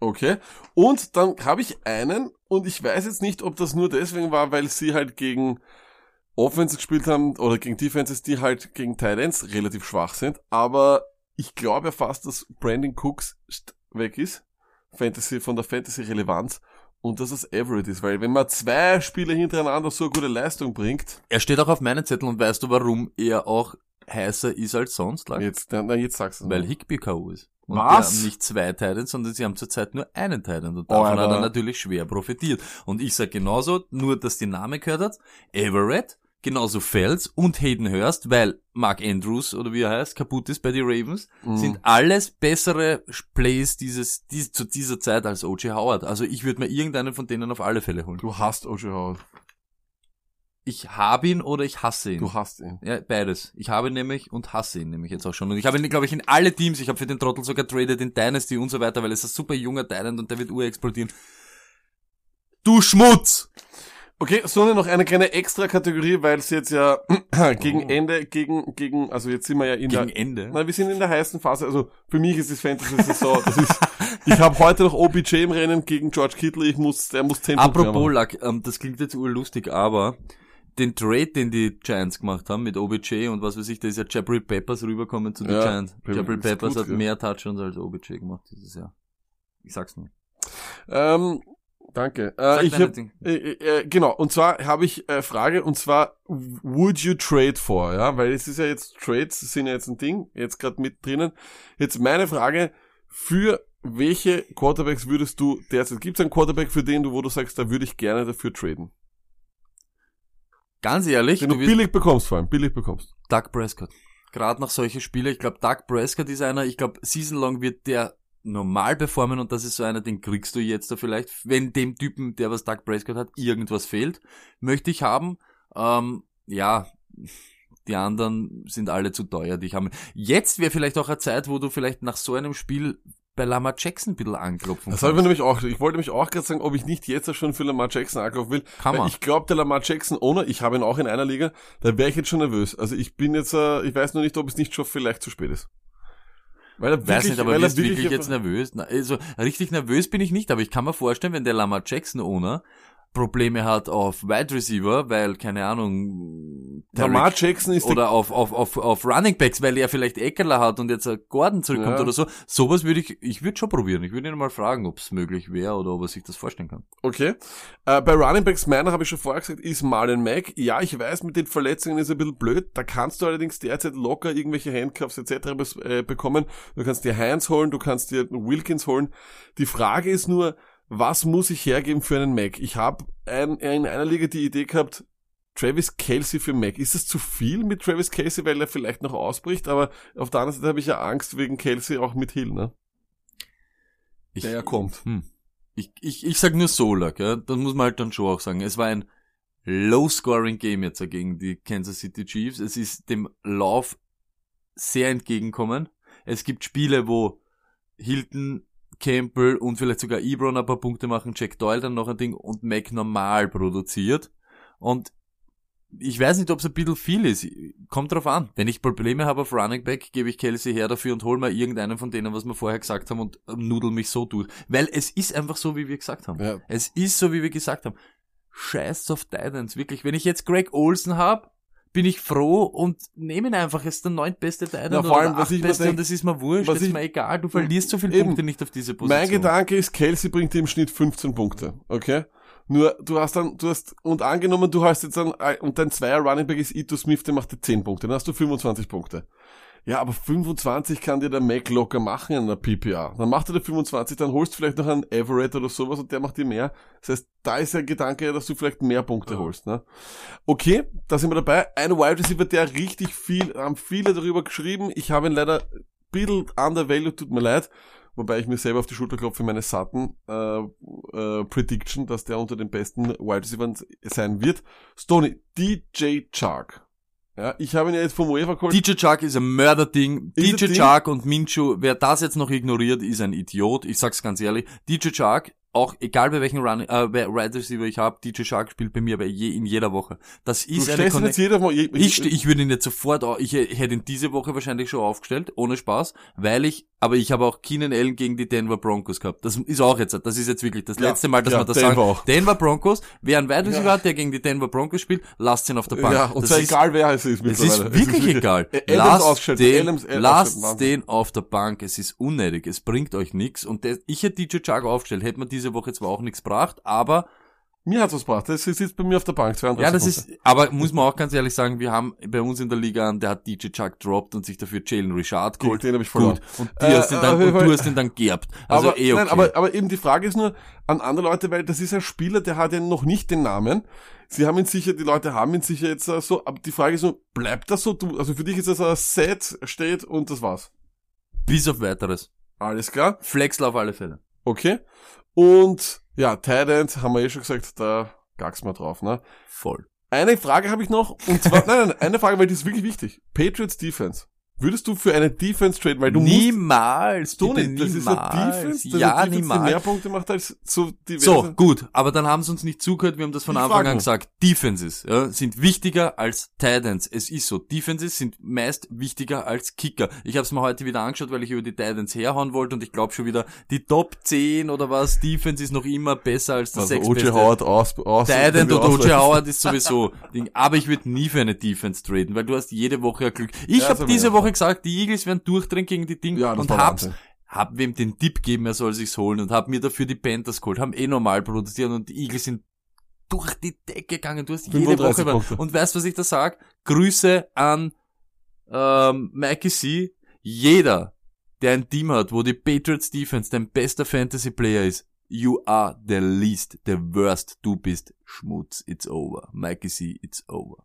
[SPEAKER 2] Okay. Und dann habe ich einen, und ich weiß jetzt nicht, ob das nur deswegen war, weil sie halt gegen Offense gespielt haben oder gegen Defenses, die halt gegen Titans relativ schwach sind, aber ich glaube fast, dass Brandon Cooks weg ist, Fantasy, von der Fantasy-Relevanz, und dass es Everett ist, weil wenn man zwei Spiele hintereinander so eine gute Leistung bringt.
[SPEAKER 1] Er steht auch auf meinen Zettel und weißt du, warum er auch heißer ist als sonst?
[SPEAKER 2] Lang? Jetzt, na, jetzt sagst du
[SPEAKER 1] Weil. Higby K.O. ist.
[SPEAKER 2] Und Was? Die
[SPEAKER 1] haben nicht zwei Titans, sondern sie haben zurzeit nur einen Titan und davon oh, hat er natürlich schwer profitiert. Und ich sag genauso, nur dass die Name gehört hat, Everett genauso Fels und Hayden Hurst, weil Mark Andrews oder wie er heißt, kaputt ist bei den Ravens, mhm. sind alles bessere Plays dieses, dies, zu dieser Zeit als O.J. Howard. Also ich würde mir irgendeinen von denen auf alle Fälle holen.
[SPEAKER 2] Du hast O.J. Howard.
[SPEAKER 1] Ich habe ihn oder ich hasse ihn.
[SPEAKER 2] Du hast ihn.
[SPEAKER 1] Ja, beides. Ich habe ihn nämlich und hasse ihn nämlich jetzt auch schon. Und ich habe ihn, glaube ich, in alle Teams. Ich habe für den Trottel sogar traded in Dynasty und so weiter, weil es ist ein super junger Dynant und der wird urexplodieren. Du Schmutz!
[SPEAKER 2] Okay, so noch eine kleine extra Kategorie, weil es jetzt ja gegen oh. Ende, gegen, gegen, also jetzt sind wir ja in
[SPEAKER 1] gegen der, Ende.
[SPEAKER 2] Nein, wir sind in der heißen Phase. Also für mich ist es Fantasy-Saison. Das ist, ich habe heute noch OBJ im Rennen gegen George Kittle. Ich muss, der muss 10
[SPEAKER 1] Apropos Lack, ähm, das klingt jetzt urlustig, aber den Trade, den die Giants gemacht haben mit OBJ und was weiß ich, da ist ja Jabril Peppers rüberkommen zu den ja, Giants. Jabril Peppers gut, hat ja. mehr Touchdowns als OBJ gemacht dieses Jahr. Ich sag's nur.
[SPEAKER 2] Ähm, Danke. Äh, ich hab, äh, äh, genau, und zwar habe ich äh, Frage, und zwar, would you trade for? Ja, weil es ist ja jetzt, Trades sind ja jetzt ein Ding, jetzt gerade mit drinnen. Jetzt meine Frage, für welche Quarterbacks würdest du derzeit, gibt es einen Quarterback, für den du, wo du sagst, da würde ich gerne dafür traden?
[SPEAKER 1] Ganz ehrlich.
[SPEAKER 2] Den du, du billig bekommst vor allem, billig bekommst.
[SPEAKER 1] Doug Prescott. Gerade nach solche Spiele, ich glaube, Doug Prescott ist einer, ich glaube, seasonlang wird der normal performen und das ist so einer, den kriegst du jetzt da vielleicht, wenn dem Typen, der was Doug Prescott hat, irgendwas fehlt, möchte ich haben. Ähm, ja, die anderen sind alle zu teuer, die ich habe. Jetzt wäre vielleicht auch eine Zeit, wo du vielleicht nach so einem Spiel bei Lamar Jackson ein bisschen anklopfen
[SPEAKER 2] Das habe ich nämlich auch. Ich wollte nämlich auch gerade sagen, ob ich nicht jetzt schon für Lamar Jackson anklopfen will.
[SPEAKER 1] Kann man.
[SPEAKER 2] Ich glaube, der Lamar Jackson ohne, ich habe ihn auch in einer Liga, da wäre ich jetzt schon nervös. Also ich bin jetzt, äh, ich weiß nur nicht, ob es nicht schon vielleicht zu spät ist.
[SPEAKER 1] Weil er wirklich, weiß nicht, aber weil er wirklich, wirklich jetzt nervös? Also richtig nervös bin ich nicht, aber ich kann mir vorstellen, wenn der Lamar Jackson Owner Probleme hat auf Wide Receiver, weil, keine Ahnung,
[SPEAKER 2] Lamar Jackson ist
[SPEAKER 1] oder auf, auf, auf, auf Running Backs, weil er vielleicht Eckler hat und jetzt Gordon zurückkommt ja. oder so. Sowas würde ich, ich würde schon probieren. Ich würde ihn mal fragen, ob es möglich wäre oder ob er sich das vorstellen kann.
[SPEAKER 2] Okay. Äh, bei Running Backs meiner habe ich schon vorher gesagt, ist Marlon Mack. Ja, ich weiß, mit den Verletzungen ist ein bisschen blöd. Da kannst du allerdings derzeit locker irgendwelche Handcuffs etc. Äh, bekommen. Du kannst dir Heinz holen, du kannst dir Wilkins holen. Die Frage ist nur, was muss ich hergeben für einen Mac? Ich habe ein, in einer Liga die Idee gehabt, Travis Kelsey für Mac. Ist es zu viel mit Travis Kelsey, weil er vielleicht noch ausbricht? Aber auf der anderen Seite habe ich ja Angst wegen Kelsey auch mit Hill, ne?
[SPEAKER 1] Ich, der ja kommt. Hm. Ich, ich, ich sag nur Solar, gell? Das muss man halt dann schon auch sagen. Es war ein Low-Scoring-Game jetzt gegen die Kansas City Chiefs. Es ist dem Lauf sehr entgegenkommen. Es gibt Spiele, wo Hilton Campbell und vielleicht sogar Ebron ein paar Punkte machen, Jack Doyle dann noch ein Ding und Mac normal produziert. Und ich weiß nicht, ob es ein bisschen viel ist. Kommt drauf an. Wenn ich Probleme habe auf Running Back, gebe ich Kelsey her dafür und hol mal irgendeinen von denen, was wir vorher gesagt haben und nudel mich so durch. Weil es ist einfach so, wie wir gesagt haben. Ja. Es ist so, wie wir gesagt haben. Scheiß auf Titans. Wirklich, wenn ich jetzt Greg Olsen habe, bin ich froh und nehme ihn einfach. Es ist der neuntbeste Teil ja,
[SPEAKER 2] vor allem, was ich
[SPEAKER 1] beste
[SPEAKER 2] denk,
[SPEAKER 1] und das ist mir wurscht, das ist mir egal. Du verlierst so viele Punkte nicht auf diese
[SPEAKER 2] Position. Mein Gedanke ist, Kelsey bringt im Schnitt 15 Punkte, okay? Nur, du hast dann, du hast, und angenommen, du hast jetzt dann, und dein Zweier Running Back ist Ito Smith, der macht dir 10 Punkte, dann hast du 25 Punkte. Ja, aber 25 kann dir der Mac locker machen in einer PPA. Dann macht er dir 25, dann holst du vielleicht noch einen Everett oder sowas und der macht dir mehr. Das heißt, da ist der Gedanke, dass du vielleicht mehr Punkte ja. holst. Ne? Okay, da sind wir dabei. Ein Wide Receiver, der richtig viel, haben viele darüber geschrieben. Ich habe ihn leider ein bisschen undervalued, tut mir leid. Wobei ich mir selber auf die Schulter klopfe für meine Sutton äh, äh, Prediction, dass der unter den besten Wide Receivers sein wird. Stoney, DJ Chark. Ja, ich habe ihn ja jetzt vom UEFA
[SPEAKER 1] geholt. DJ Chuck ist ein Mörderding. Ist DJ Chuck und Minchu, wer das jetzt noch ignoriert, ist ein Idiot. Ich sag's ganz ehrlich. DJ Chuck auch egal bei welchem Run, äh, Wide Receiver ich habe, DJ Shark spielt bei mir bei je, in jeder Woche. Das ist
[SPEAKER 2] du eine Konne jetzt jeder Mal, je,
[SPEAKER 1] ich, ich würde ihn jetzt sofort, ich, ich hätte ihn diese Woche wahrscheinlich schon aufgestellt, ohne Spaß, weil ich, aber ich habe auch Keenan Allen gegen die Denver Broncos gehabt. Das ist auch jetzt, das ist jetzt wirklich das ja, letzte Mal, dass ja, man das Denver sagt. Auch. Denver Broncos, wer ein Wide Receiver ja. hat, der gegen die Denver Broncos spielt, lasst ihn auf der Bank. Ja,
[SPEAKER 2] und zwar egal wer es ist
[SPEAKER 1] Es ist wirklich ist egal. Lasst den, lasst den auf der Bank. Es ist unnötig. Es bringt euch nichts. Und der, ich hätte DJ Chark aufgestellt, hätte man diese Woche zwar auch nichts gebracht, aber
[SPEAKER 2] mir hat's was gebracht. Das sitzt bei mir auf der Bank.
[SPEAKER 1] 32 ja, das Punkte. ist, aber muss man auch ganz ehrlich sagen, wir haben bei uns in der Liga einen, der hat DJ Chuck droppt und sich dafür Jalen Richard geholt.
[SPEAKER 2] Den, habe ich verloren.
[SPEAKER 1] Gut. Und, die äh, hast den dann, äh, und du hast ihn dann geerbt. Also
[SPEAKER 2] aber, eh okay. Nein, aber, aber eben die Frage ist nur an andere Leute, weil das ist ein Spieler, der hat ja noch nicht den Namen. Sie haben ihn sicher, die Leute haben ihn sicher jetzt äh, so, aber die Frage ist nur, bleibt das so? Du, also für dich ist das ein Set, steht und das war's.
[SPEAKER 1] Bis auf weiteres.
[SPEAKER 2] Alles klar.
[SPEAKER 1] Flexler auf alle Fälle.
[SPEAKER 2] Okay. Und ja, Tident haben wir eh schon gesagt, da gag's mal drauf, ne?
[SPEAKER 1] Voll.
[SPEAKER 2] Eine Frage habe ich noch, und zwar, nein, nein, eine Frage, weil die ist wirklich wichtig. Patriots Defense. Würdest du für eine Defense trade, weil du
[SPEAKER 1] niemals,
[SPEAKER 2] musst, du nicht, das ist eine Defense,
[SPEAKER 1] das ja, Defense, niemals.
[SPEAKER 2] mehr Punkte macht als so
[SPEAKER 1] diverse. So, gut, aber dann haben sie uns nicht zugehört, wir haben das von ich Anfang an gesagt. Defenses ja, sind wichtiger als Titans. Es ist so, Defenses sind meist wichtiger als Kicker. Ich habe es mir heute wieder angeschaut, weil ich über die Titans herhauen wollte und ich glaube schon wieder, die Top 10 oder was, Defense ist noch immer besser als das also
[SPEAKER 2] O.J. Howard aus, aus
[SPEAKER 1] Titan oder O.J. Howard ist sowieso Ding. Aber ich würde nie für eine Defense traden, weil du hast jede Woche ein Glück. Ich ja, habe diese Woche Woche gesagt, die Eagles werden durchdrehen gegen die Dinge ja, und hab's, hab wem den Tipp gegeben, er soll sich's holen und hab mir dafür die Panthers geholt, haben eh normal produziert und die Eagles sind durch die Decke gegangen. Du hast jede Woche Punkte. und weißt was ich da sag? Grüße an ähm, Mikey C. Jeder, der ein Team hat, wo die Patriots Defense dein bester Fantasy Player ist, you are the least, the worst. Du bist Schmutz. It's over. Mikey C. It's over.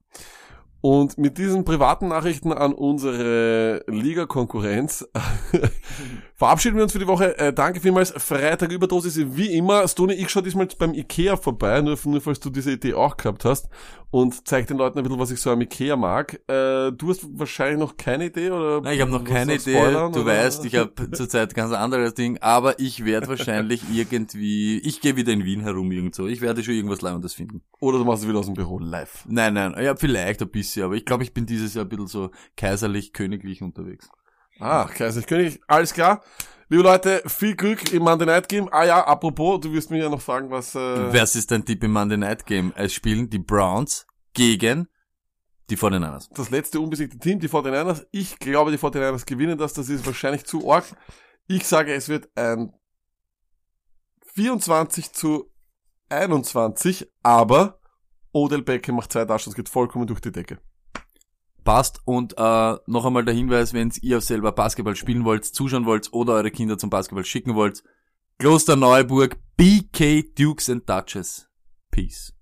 [SPEAKER 2] Und mit diesen privaten Nachrichten an unsere Liga-Konkurrenz verabschieden wir uns für die Woche. Äh, danke vielmals. Freitag Überdosis wie immer. Stone, ich schaue diesmal beim Ikea vorbei, nur, nur falls du diese Idee auch gehabt hast und zeig den Leuten ein bisschen, was ich so am Ikea mag. Äh, du hast wahrscheinlich noch keine Idee oder?
[SPEAKER 1] Nein, ich habe noch keine Idee. Spoilern, du oder? weißt, ich habe zurzeit ganz anderes Ding, aber ich werde wahrscheinlich irgendwie, ich gehe wieder in Wien herum irgendwo. Ich werde schon irgendwas Leibendes finden.
[SPEAKER 2] Oder du machst es wieder aus dem Büro live.
[SPEAKER 1] Nein, nein, ja, vielleicht ein bisschen, aber ich glaube, ich bin dieses Jahr ein bisschen so kaiserlich, königlich unterwegs.
[SPEAKER 2] Ah, kaiserlich, königlich, alles klar. Liebe Leute, viel Glück im Monday Night Game. Ah ja, apropos, du wirst mir ja noch fragen, was...
[SPEAKER 1] Äh Was ist dein Tipp im Monday Night Game? Es spielen die Browns gegen die 49ers.
[SPEAKER 2] Das letzte unbesiegte Team, die 49ers. Ich glaube, die 49ers gewinnen das. Das ist wahrscheinlich zu arg. Ich sage, es wird ein 24 zu 21, aber Odell Beckham macht zwei Touchdowns, geht vollkommen durch die Decke
[SPEAKER 1] passt. Und äh, noch einmal der Hinweis, wenn ihr selber Basketball spielen wollt, zuschauen wollt oder eure Kinder zum Basketball schicken wollt, Kloster Neuburg, BK Dukes and Duchess. Peace.